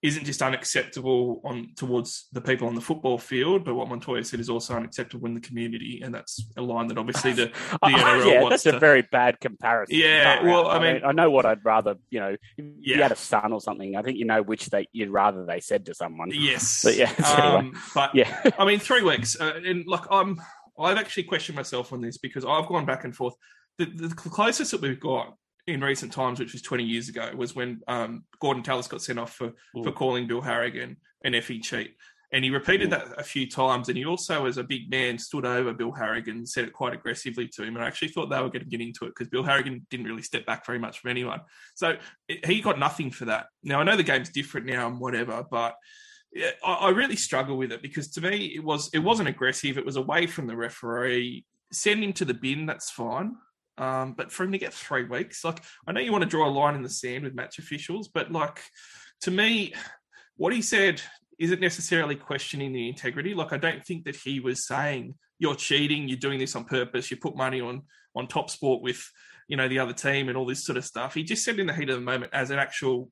isn't just unacceptable on towards the people on the football field, but what Montoya said is also unacceptable in the community, and that's a line that obviously the, the NRL yeah, that's to. a very bad comparison. Yeah, well, out. I mean- I know what I'd rather, you know, if you had a son or something. I think you know which they you'd rather they said to someone. Yes, But yeah, anyway. um, but Yeah, I mean, three weeks, uh, and like I'm, I've actually questioned myself on this because I've gone back and forth. The, the closest that we've got in recent times, which was 20 years ago, was when um, Gordon Tallis got sent off for for calling Bill Harrigan an FE cheat, and he repeated Mm. that a few times. And he also, as a big man, stood over Bill Harrigan and said it quite aggressively to him. And I actually thought they were going to get into it because Bill Harrigan didn't really step back very much from anyone. So it, he got nothing for that. Now I know the game's different now and whatever, but I, I really struggle with it because to me it was it wasn't aggressive. It was away from the referee. Send him to the bin. That's fine. Um, but for him to get three weeks, like I know you want to draw a line in the sand with match officials, but like to me, what he said isn't necessarily questioning the integrity. Like I don't think that he was saying you're cheating, you're doing this on purpose, you put money on on top sport with you know the other team and all this sort of stuff. He just said in the heat of the moment as an actual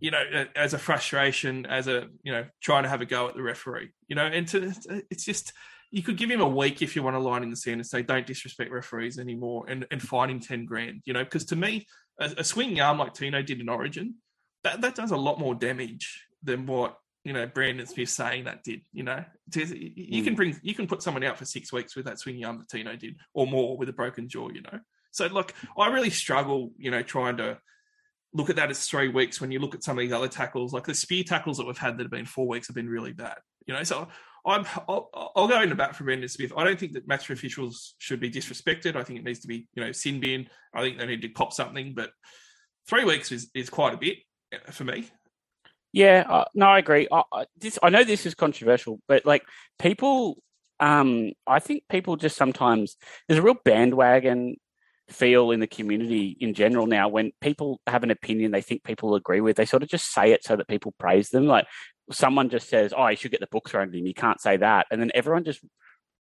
you know, as a frustration, as a you know, trying to have a go at the referee, you know, and to it's just you could give him a week if you want to line in the sand and say don't disrespect referees anymore and, and fine him ten grand, you know, because to me, a, a swinging arm like Tino did in Origin, that that does a lot more damage than what you know Brandon Smith saying that did. You know, you can hmm. bring you can put someone out for six weeks with that swinging arm that Tino did, or more with a broken jaw. You know, so look, I really struggle, you know, trying to look at that as three weeks when you look at some of these other tackles, like the spear tackles that we've had that have been four weeks have been really bad. You know, so I'm I'll, I'll go into bat for Brandon Smith. I don't think that match officials should be disrespected. I think it needs to be you know sin bin. I think they need to cop something, but three weeks is is quite a bit uh, for me. Yeah, uh, no, I agree. I, I, this, I know this is controversial, but like people, um, I think people just sometimes there's a real bandwagon feel in the community in general now. When people have an opinion, they think people agree with, they sort of just say it so that people praise them. Like someone just says, "Oh, you should get the book thrown at him." You can't say that, and then everyone just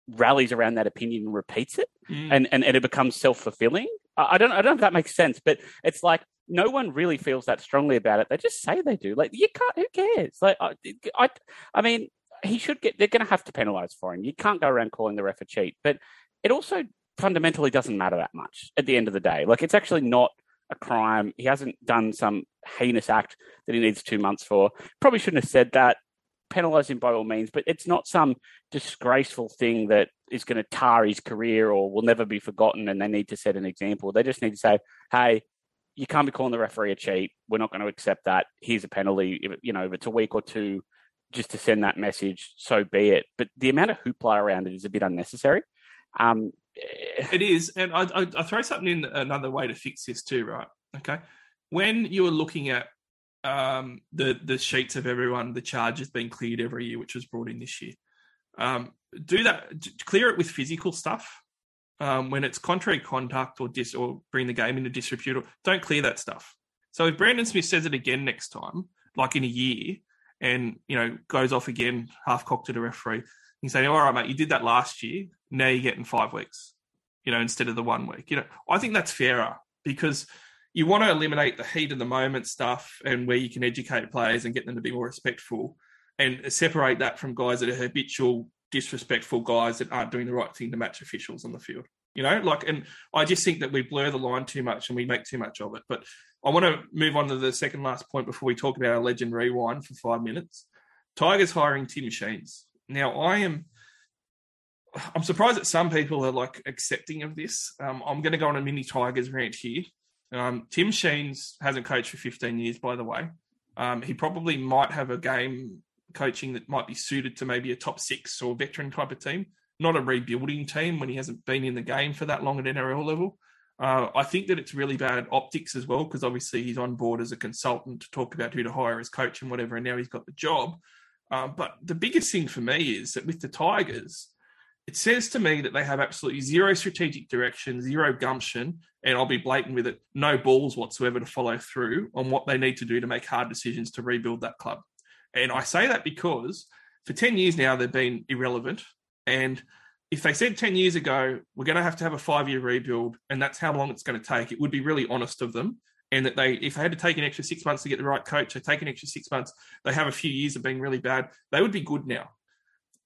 rallies around that opinion and repeats it Mm. and, and, and it becomes self fulfilling. I, I don't I don't know if that makes sense, but it's like no one really feels that strongly about it. They just say they do. Like you can't. Who cares? Like I, I, I mean, he should get. They're going to have to penalise for him. You can't go around calling the ref a cheat. But it also fundamentally doesn't matter that much at the end of the day. Like it's actually not a crime. He hasn't done some heinous act that he needs two months for. Probably shouldn't have said that. Penalise him by all means, but it's not some disgraceful thing that is going to tar his career or will never be forgotten. And they need to set an example. They just need to say, "Hey, you can't be calling the referee a cheat. We're not going to accept that. Here's a penalty. If, you know, if it's a week or two, just to send that message, so be it." But the amount of hoopla around it is a bit unnecessary. Um, It is, and I, I, I throw something in another way to fix this too, right? Okay, when you are looking at um, the the sheets of everyone, the charge has been cleared every year, which was brought in this year, um, do that. Clear it with physical stuff. Um, when it's contrary conduct or dis or bring the game into disrepute, or- don't clear that stuff. So if Brandon Smith says it again next time, like in a year, and you know goes off again, half cocked to a referee, you say, "All right, mate, you did that last year. Now you're getting five weeks." you know, instead of the one week. You know, I think that's fairer because you want to eliminate the heat of the moment stuff and where you can educate players and get them to be more respectful and separate that from guys that are habitual, disrespectful guys that aren't doing the right thing to match officials on the field. You know, like, and I just think that we blur the line too much and we make too much of it. But I want to move on to the second last point before we talk about our legend rewind for five minutes. Tigers hiring Tim Sheens. Now, I am I'm surprised that some people are like accepting of this. Um, I'm going to go on a mini Tigers rant here. Um, Tim Sheens hasn't coached for 15 years, by the way. Um, he probably might have a game coaching that might be suited to maybe a top six or veteran type of team, not a rebuilding team when he hasn't been in the game for that long at NRL level. Uh, I think that it's really bad optics as well because obviously he's on board as a consultant to talk about who to hire as coach and whatever, and now he's got the job. Um, but the biggest thing for me is that with the Tigers, it says to me that they have absolutely zero strategic direction, zero gumption, and I'll be blatant with it, no balls whatsoever to follow through on what they need to do to make hard decisions to rebuild that club. And I say that because for 10 years now, they've been irrelevant. And if they said 10 years ago, we're going to have to have a five year rebuild, and that's how long it's going to take, it would be really honest of them. And that they, if they had to take an extra six months to get the right coach, they take an extra six months, they have a few years of being really bad, they would be good now.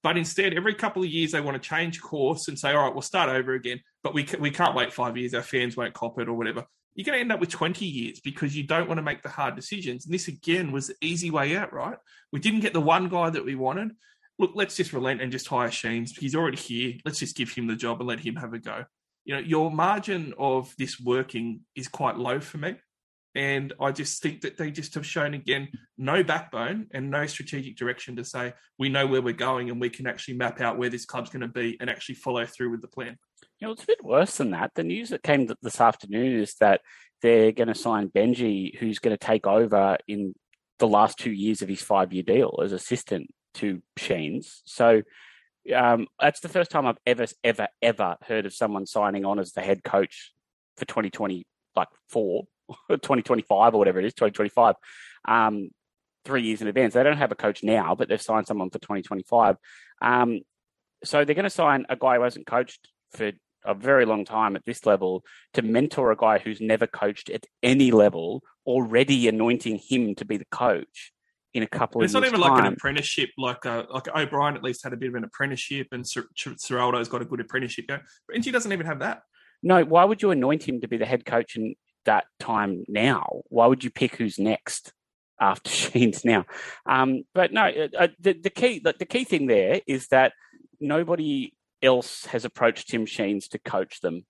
But instead, every couple of years, they want to change course and say, all right, we'll start over again. But we, we can't wait five years. Our fans won't cop it or whatever. You're going to end up with 20 years because you don't want to make the hard decisions. And this, again, was the easy way out, right? We didn't get the one guy that we wanted. Look, let's just relent and just hire Sheens. He's already here. Let's just give him the job and let him have a go. You know, your margin of this working is quite low for me. And I just think that they just have shown again no backbone and no strategic direction to say we know where we're going and we can actually map out where this club's going to be and actually follow through with the plan. You know, it's a bit worse than that. The news that came this afternoon is that they're going to sign Benji, who's going to take over in the last two years of his five year deal as assistant to Sheens. So um, that's the first time I've ever, ever, ever heard of someone signing on as the head coach for 2020, like four 2025 or whatever it is, 2025, um, three years in advance. They don't have a coach now, but they've signed someone for 2025. Um, so they're going to sign a guy who hasn't coached for a very long time at this level to mentor a guy who's never coached at any level, already anointing him to be the coach in a couple it's of It's not even time. like an apprenticeship, like uh, like O'Brien at least had a bit of an apprenticeship, and Ciraldo's got a good apprenticeship going. But Inti doesn't even have that. No, why would you anoint him to be the head coach and that time now. Why would you pick who's next after Sheens now? Um, but no, uh, the, the key the, the key thing there is that nobody else has approached Tim Sheens to coach them.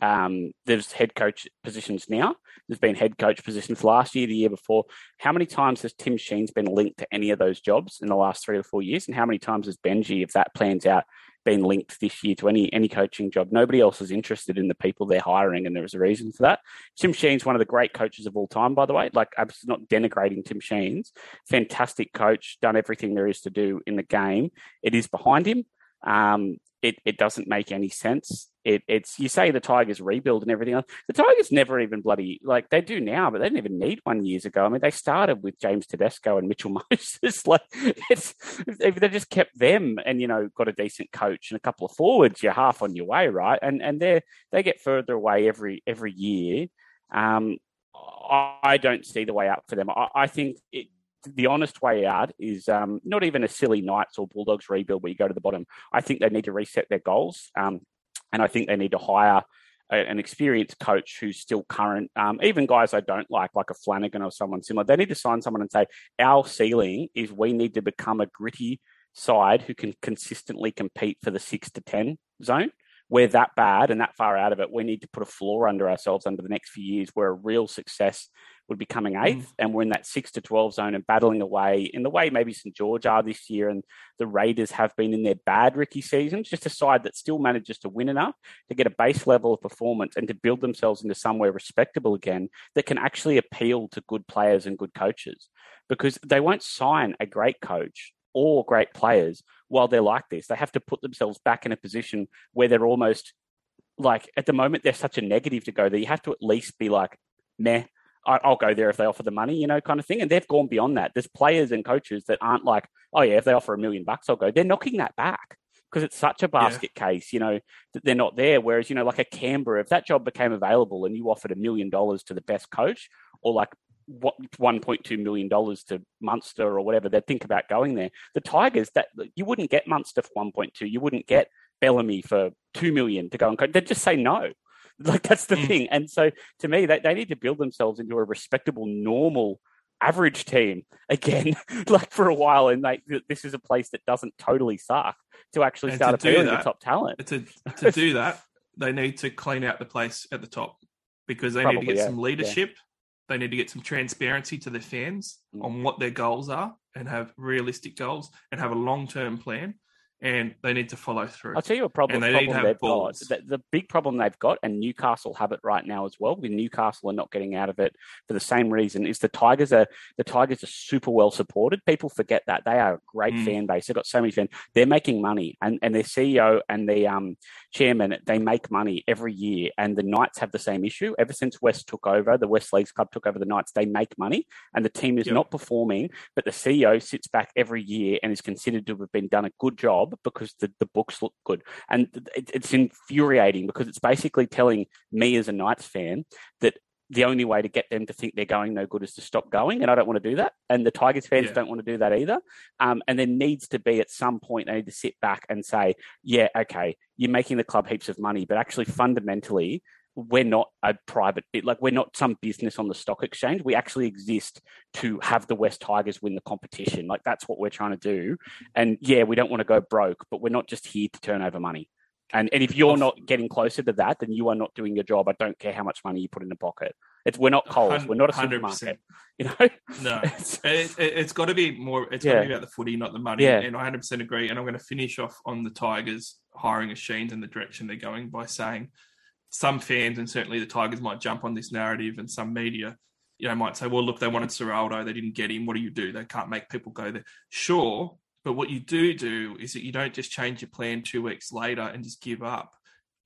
Um, there's head coach positions now. There's been head coach positions last year, the year before. How many times has Tim Sheens been linked to any of those jobs in the last three or four years? And how many times has Benji, if that plans out, been linked this year to any any coaching job. Nobody else is interested in the people they're hiring, and there is a reason for that. Tim Sheen's one of the great coaches of all time, by the way. Like I'm not denigrating Tim Sheen's fantastic coach, done everything there is to do in the game. It is behind him. Um, it, it doesn't make any sense. It, it's you say the Tigers rebuild and everything else. The Tigers never even bloody like they do now, but they didn't even need one years ago. I mean, they started with James Tedesco and Mitchell Moses. like it's if they just kept them and you know got a decent coach and a couple of forwards, you're half on your way, right? And and they they get further away every every year. Um, I don't see the way out for them. I, I think it, the honest way out is um, not even a silly Knights or Bulldogs rebuild where you go to the bottom. I think they need to reset their goals, um, and I think they need to hire a, an experienced coach who's still current. Um, even guys I don't like, like a Flanagan or someone similar, they need to sign someone and say, our ceiling is we need to become a gritty side who can consistently compete for the six to ten zone we're that bad and that far out of it, we need to put a floor under ourselves under the next few years We're a real success would be coming eighth. Mm. And we're in that six to 12 zone and battling away in the way maybe St. George are this year and the Raiders have been in their bad Ricky seasons, just a side that still manages to win enough to get a base level of performance and to build themselves into somewhere respectable again that can actually appeal to good players and good coaches because they won't sign a great coach or great players while they're like this. They have to put themselves back in a position where they're almost like at the moment they're such a negative to go that You have to at least be like, meh, I'll go there if they offer the money, you know, kind of thing. And they've gone beyond that. There's players and coaches that aren't like, oh yeah, if they offer a million bucks, I'll go. They're knocking that back because it's such a basket yeah. case, you know, that they're not there. Whereas, you know, like a Canberra, if that job became available and you offered a million dollars to the best coach, or like what 1.2 million dollars to Munster or whatever, they'd think about going there. The Tigers, that you wouldn't get Munster for 1.2, you wouldn't get Bellamy for two million to go and coach. They'd just say no. Like that's the mm. thing. And so to me, they, they need to build themselves into a respectable, normal, average team again, like for a while. And like this is a place that doesn't totally suck to actually and start to appealing to top talent. To, to do that, they need to clean out the place at the top because they Probably, need to get yeah. some leadership. Yeah they need to get some transparency to their fans mm. on what their goals are and have realistic goals and have a long term plan. And they need to follow through. I'll tell you a problem, And they need to problem have balls. got. The, the big problem they've got, and Newcastle have it right now as well. With Newcastle are not getting out of it for the same reason. Is the Tigers are the Tigers are super well supported. People forget that they are a great Mm. fan base. They've got so many fans. They're making money, and and their CEO and the um chairman they make money every year. And the Knights have the same issue. Ever since West took over, the West Leagues Club took over the Knights. They make money, and the team is Yep. not performing. But the CEO sits back every year and is considered to have been done a good job because the, the books look good. And it, it's infuriating because it's basically telling me as a Knights fan that the only way to get them to think they're going no good is to stop going. And I don't want to do that. And the Tigers fans Yeah. don't want to do that either. Um, and there needs to be at some point, they need to sit back and say, yeah, okay, you're making the club heaps of money, but actually fundamentally, we're not a private bit like we're not some business on the stock exchange we actually exist to have the west tigers win the competition like that's what we're trying to do and yeah we don't want to go broke but we're not just here to turn over money and and if you're not getting closer to that then you are not doing your job i don't care how much money you put in the pocket it's we're not coles we're not a 100%. supermarket you know No, It's- it, it's got to be more. It's got to be about the footy, not the money. Yeah. And I 100 percent agree. And I'm going to finish off on the Tigers hiring a Sheens and the direction they're going by saying some fans and certainly the Tigers might jump on this narrative, and some media, you know, might say, "Well, look, they wanted Ciraldo, they didn't get him. What do you do? They can't make people go there." Sure, but what you do do is that you don't just change your plan two weeks later and just give up.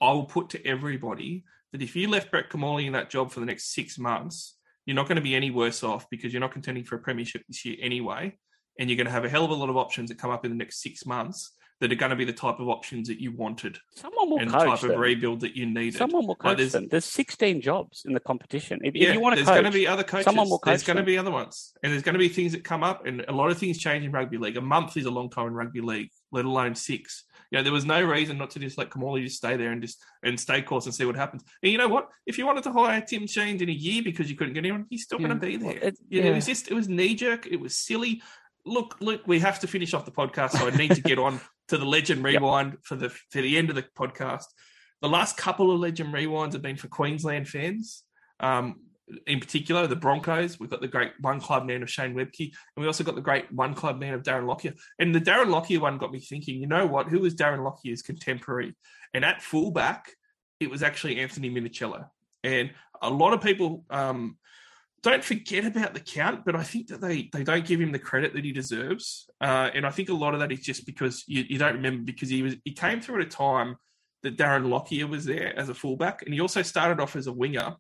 I will put to everybody that if you left Brett Kimmorley in that job for the next six months, you're not going to be any worse off because you're not contending for a premiership this year anyway. And you're going to have a hell of a lot of options that come up in the next six months that are going to be the type of options that you wanted someone will and the coach type of rebuild that you needed. someone will Like, coach there's- them there's 16 jobs in the competition if, if yeah, you want to there's coach going to be other coaches. someone will coach there's coach going to be other ones, and there's going to be things that come up, and a lot of things change in rugby league. A month is a long time in rugby league, let alone six. You know, there was no reason not to just let Kamali just stay there and just and stay course and see what happens. And you know what? If you wanted to hire Tim Sheens in a year because you couldn't get anyone, he's still Yeah. going to be Well, there. it- You know, it was just it was knee jerk. It was silly. Look, look, we have to finish off the podcast, so I need to get on to the Legend Rewind for the for the end of the podcast. The last couple of Legend Rewinds have been for Queensland fans. Um, in particular, the Broncos. We've got the great one club man of Shane Webcke, and we also got the great one club man of Darren Lockyer. And the Darren Lockyer one got me thinking, you know what? Who was Darren Lockyer's contemporary? And at fullback, it was actually Anthony Minichiello. And a lot of people um, don't forget about the count, but I think that they, they don't give him the credit that he deserves. Uh, and I think a lot of that is just because you, you don't remember because he was he came through at a time that Darren Lockyer was there as a fullback, and he also started off as a winger.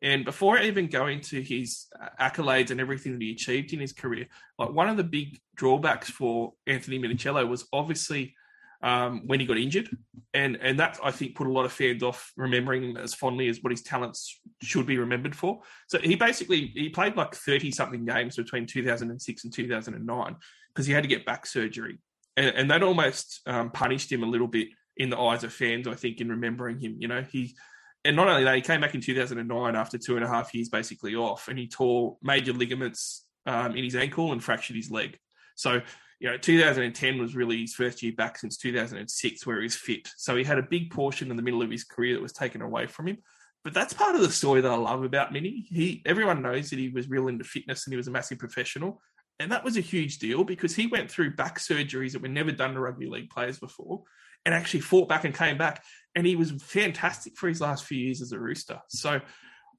And before even going to his uh, accolades and everything that he achieved in his career, like one of the big drawbacks for Anthony Minichiello was obviously um, when he got injured, and and that I think put a lot of fans off remembering him as fondly as what his talents should be remembered for. So he basically he played like thirty something games between 2006 and 2009 because he had to get back surgery, and, and that almost um, punished him a little bit in the eyes of fans. I think in remembering him, you know, he and not only that, he came back in 2009 after two and a half years basically off, and he tore major ligaments um, in his ankle and fractured his leg. So, you know, 2010 was really his first year back since 2006, where he was fit. So he had a big portion in the middle of his career that was taken away from him. But that's part of the story that I love about Mini. He, everyone knows that he was real into fitness and he was a massive professional. And that was a huge deal because he went through back surgeries that were never done to rugby league players before and actually fought back and came back. And he was fantastic for his last few years as a rooster. So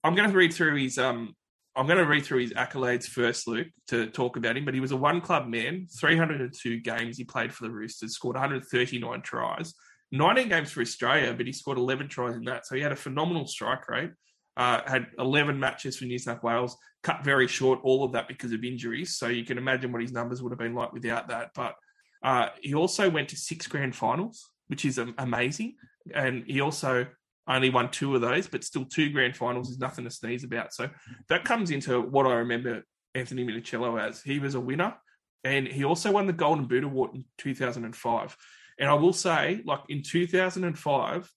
I'm going to read through his um I'm going to read through his accolades first, Luke, to talk about him. But he was a one club man, 302 games he played for the Roosters, scored 139 tries, 19 games for Australia, but he scored 11 tries in that. So he had a phenomenal strike rate. Uh, had 11 matches for New South Wales, cut very short, all of that because of injuries. So you can imagine what his numbers would have been like without that. But uh, he also went to six grand finals, which is amazing. And he also only won two of those, but still two grand finals is nothing to sneeze about. So that comes into what I remember Anthony Minichiello as. He was a winner, and he also won the Golden Boot Award in 2005. And I will say, like in 2005,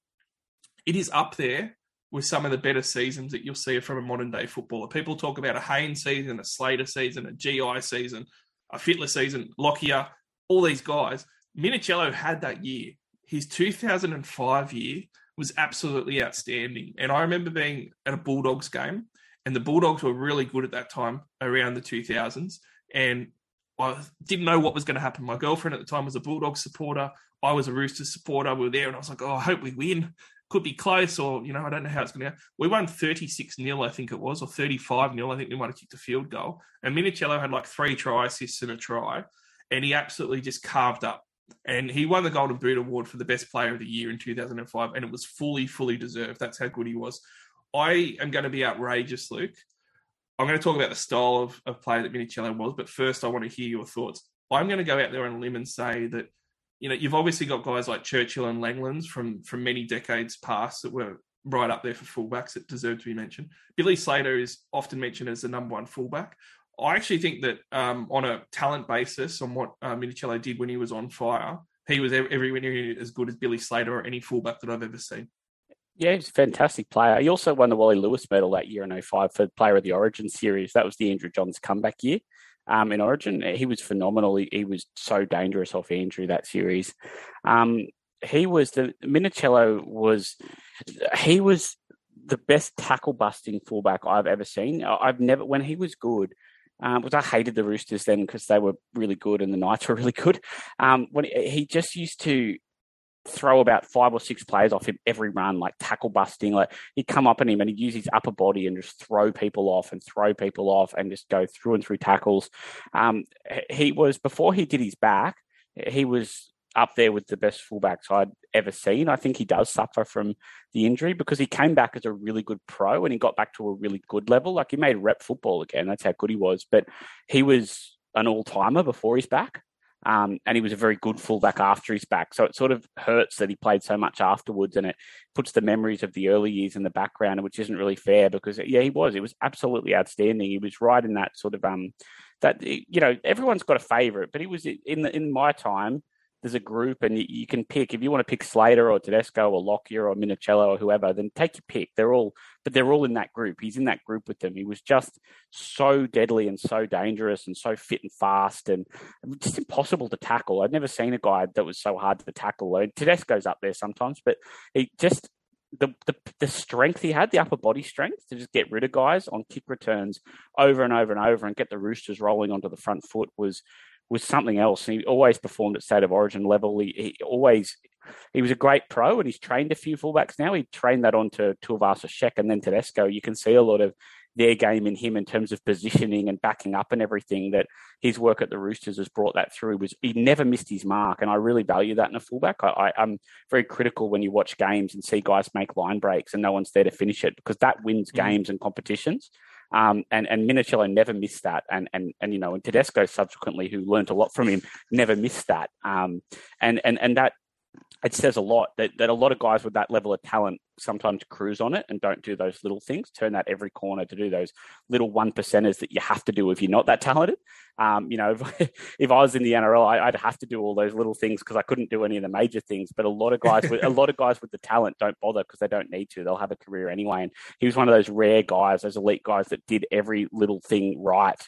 it is up there with some of the better seasons that you'll see from a modern day footballer. People talk about a Haynes season, a Slater season, a GI season, a Fittler season, Lockyer, all these guys. Minichiello had that year. His 2005 year was absolutely outstanding. And I remember being at a Bulldogs game, and the Bulldogs were really good at that time around the 2000s. And I didn't know what was going to happen. My girlfriend at the time was a Bulldog supporter. I was a Roosters supporter. We were there, and I was like, "Oh, I hope we win. Could be close, or you know, I don't know how it's going to go." We won thirty-six 0 I think it was, or thirty-five 0 I think we might have kicked a field goal. And Minichiello had like three try assists and a try, and he absolutely just carved up. And he won the Golden Boot Award for the best player of the year in 2005, and it was fully, fully deserved. That's how good he was. I am going to be outrageous, Luke. I'm going to talk about the style of, of play that Minichiello was, but first I want to hear your thoughts. I'm going to go out there on a limb and say that, you know, you've obviously got guys like Churchill and Langlands from from many decades past that were right up there for fullbacks that deserve to be mentioned. Billy Slater is often mentioned as the number one fullback. I actually think that um, on a talent basis, on what uh, Minichiello did when he was on fire, he was everywhere near as good as Billy Slater or any fullback that I've ever seen. Yeah, he's a fantastic player. He also won the Wally Lewis medal that year in 05 for Player of the Origin series. That was the Andrew Johns comeback year um, in Origin. He was phenomenal. He, he, was so dangerous off Andrew that series. Um, he was the Minichiello was he was the best tackle busting fullback I've ever seen. I've never when he was good. Um, because I hated the Roosters then because they were really good and the Knights were really good. Um, when he just used to throw about five or six players off him every run, like tackle busting. Like he'd come up on him and he'd use his upper body and just throw people off and throw people off and just go through and through tackles. Um, he was before he did his back, he was up there with the best fullbacks I'd ever seen. I think he does suffer from the injury because he came back as a really good pro and he got back to a really good level. Like he made rep football again. That's how good he was. But he was an all timer before his back. Um, and he was a very good fullback after his back. So it sort of hurts that he played so much afterwards, and it puts the memories of the early years in the background, which isn't really fair because yeah, he was. It was absolutely outstanding. He was right in that sort of um, that you know everyone's got a favourite, but he was in the, in my time there's a group and you, you, can pick if you want to pick Slater or Tedesco or Lockyer or Minicello or whoever, then take your pick. They're all, but they're all in that group. He's in that group with them. He was just so deadly and so dangerous and so fit and fast and just impossible to tackle. I'd never seen a guy that was so hard to tackle. Tedesco's up there sometimes, but he just the, the the strength he had, the upper body strength to just get rid of guys on kick returns over and over and over and get the Roosters rolling onto the front foot was was something else. He always performed at state of origin level. He, he, always he was a great pro, and he's trained a few fullbacks now. He trained that onto Tuivasa-Sheck and then Tedesco. You can see a lot of their game in him in terms of positioning and backing up and everything. That his work at the Roosters has brought that through. Was he never missed his mark, and I really value that in a fullback. I, am very critical when you watch games and see guys make line breaks and no one's there to finish it because that wins mm-hmm. games and competitions. Um, and and Minichiello never missed that, and and and you know, and Tedesco subsequently, who learned a lot from him, never missed that. Um, and and and that it says a lot that, that a lot of guys with that level of talent sometimes cruise on it and don't do those little things, turn that every corner to do those little one percenters that you have to do if you're not that talented. Um, you know, if, if, I was in the NRL, I, would have to do all those little things because I couldn't do any of the major things. But a lot of guys with a lot of guys with the talent don't bother because they don't need to. They'll have a career anyway. And he was one of those rare guys, those elite guys that did every little thing right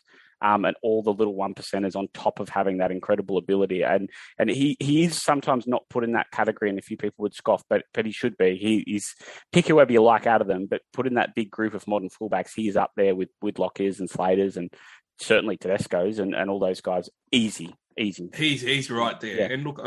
um, and all the little one percenters on top of having that incredible ability. And and he he is sometimes not put in that category, and a few people would scoff, but but he should be. He is pick whoever you like out of them, but put in that big group of modern fullbacks, he is up there with with Lockyers and Slaters and certainly Tedesco's and, and all those guys. Easy, easy. He's he's right there. Yeah. And look,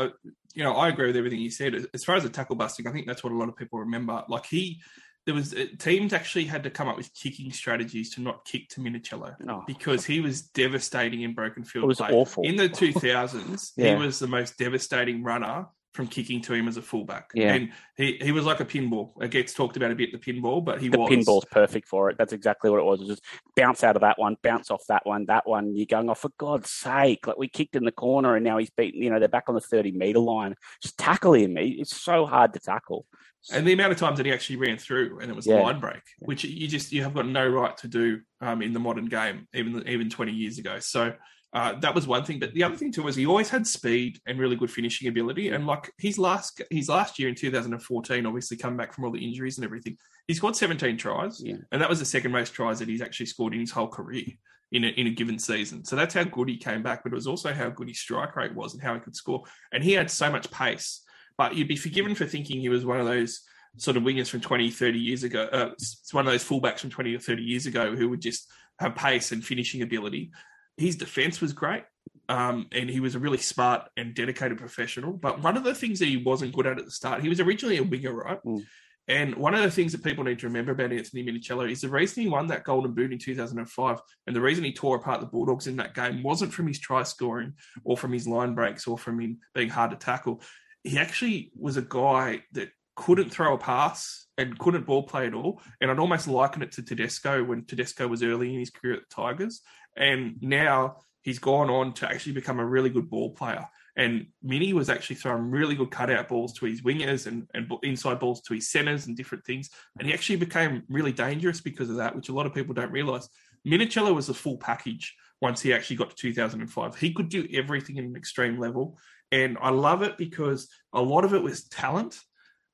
you know, I agree with everything you said. As far as the tackle busting, I think that's what a lot of people remember. Like he there was uh, teams actually had to come up with kicking strategies to not kick to Minichiello oh. because he was devastating in broken field. It was play. awful in the two thousands. yeah. He was the most devastating runner from kicking to him as a fullback. Yeah. And he, he was like a pinball. It gets talked about a bit, the pinball, but he the was. pinball's perfect for it. That's exactly what it was. It was just bounce out of that one, bounce off that one, that one. You're going, oh, for God's sake. Like we kicked in the corner and now he's beaten, you know, they're back on the 30 metre line. Just tackle him. It's so hard to tackle. And the amount of times that he actually ran through and it was yeah. line break, which you just you have got no right to do um, in the modern game, even even 20 years ago. So uh, that was one thing. But the other thing too was he always had speed and really good finishing ability. And like his last his last year in 2014, obviously come back from all the injuries and everything, he scored 17 tries, yeah. and that was the second most tries that he's actually scored in his whole career in a, in a given season. So that's how good he came back, but it was also how good his strike rate was and how he could score. And he had so much pace but you'd be forgiven for thinking he was one of those sort of wingers from 20, 30 years ago. Uh, it's one of those fullbacks from 20 or 30 years ago who would just have pace and finishing ability. His defense was great. Um, and he was a really smart and dedicated professional. But one of the things that he wasn't good at at the start, he was originally a winger, right? Mm. And one of the things that people need to remember about Anthony Minichiello is the reason he won that Golden Boot in 2005 and the reason he tore apart the Bulldogs in that game wasn't from his try scoring or from his line breaks or from him being hard to tackle. He actually was a guy that couldn't throw a pass and couldn't ball play at all. And I'd almost liken it to Tedesco when Tedesco was early in his career at the Tigers. And now he's gone on to actually become a really good ball player. And Mini was actually throwing really good cutout balls to his wingers and, and inside balls to his centers and different things. And he actually became really dangerous because of that, which a lot of people don't realize. Minichiello was a full package once he actually got to 2005. He could do everything in an extreme level. And I love it because a lot of it was talent,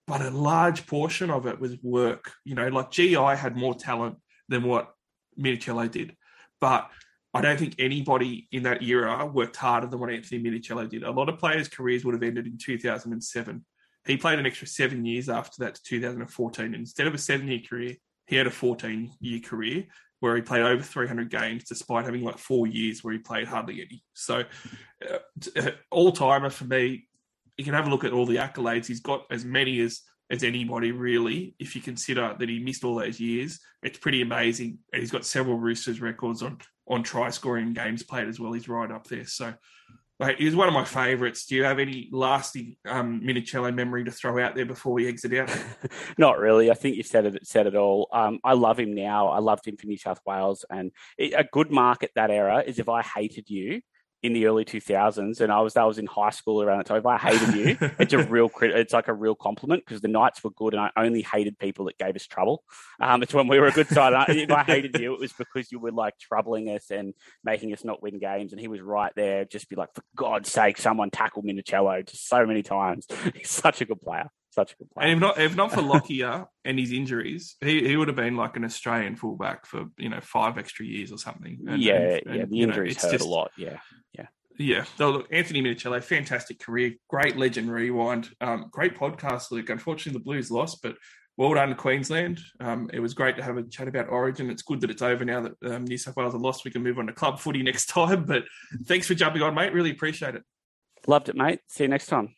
but a large portion of it was work. You know, like GI had more talent than what Minichiello did. But I don't think anybody in that era worked harder than what Anthony Minichiello did. A lot of players' careers would have ended in 2007. He played an extra seven years after that to 2014. And instead of a seven year career, he had a 14 year career where he played over 300 games despite having like four years where he played hardly any. So, uh, all timer for me, you can have a look at all the accolades. He's got as many as as anybody really. If you consider that he missed all those years, it's pretty amazing. And he's got several Roosters records on on try scoring games played as well. He's right up there. So. Was one of my favourites. Do you have any lasting um, Minichiello memory to throw out there before we exit out? Not really. I think you said it said it all. Um, I love him now. I loved him for New South Wales, and it, a good mark at that era is if I hated you, in the early 2000s and I was I was in high school around that time. If I hated you, it's a real it's like a real compliment because the Knights were good and I only hated people that gave us trouble. Um, it's when we were a good side. if I hated you, it was because you were like troubling us and making us not win games. And he was right there, just be like, for God's sake, someone tackle Minichiello just so many times. He's such a good player such a good player. And if not, if not for Lockyer and his injuries, he, he would have been like an Australian fullback for you know five extra years or something. And, yeah, and, yeah, the injuries know, hurt just, a lot. Yeah, yeah. Yeah, so look, Anthony Minichiello, fantastic career, great legend rewind, um, great podcast, Luke. Unfortunately, the Blues lost, but well done, Queensland. Um, it was great to have a chat about Origin. It's good that it's over now that um, New South Wales are lost. We can move on to club footy next time. But thanks for jumping on, mate. Really appreciate it. Loved it, mate. See you next time.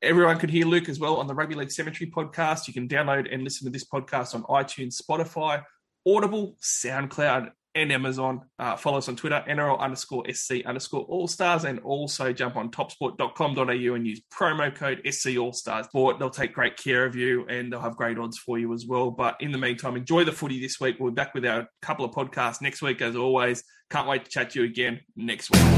Everyone could hear Luke as well on the Rugby League Cemetery podcast. You can download and listen to this podcast on iTunes, Spotify, Audible, SoundCloud, and Amazon. Uh, follow us on Twitter, NRL underscore SC underscore All Stars, and also jump on topsport.com.au and use promo code SC All Stars. Sport, they'll take great care of you and they'll have great odds for you as well. But in the meantime, enjoy the footy this week. We'll be back with our couple of podcasts next week, as always. Can't wait to chat to you again next week.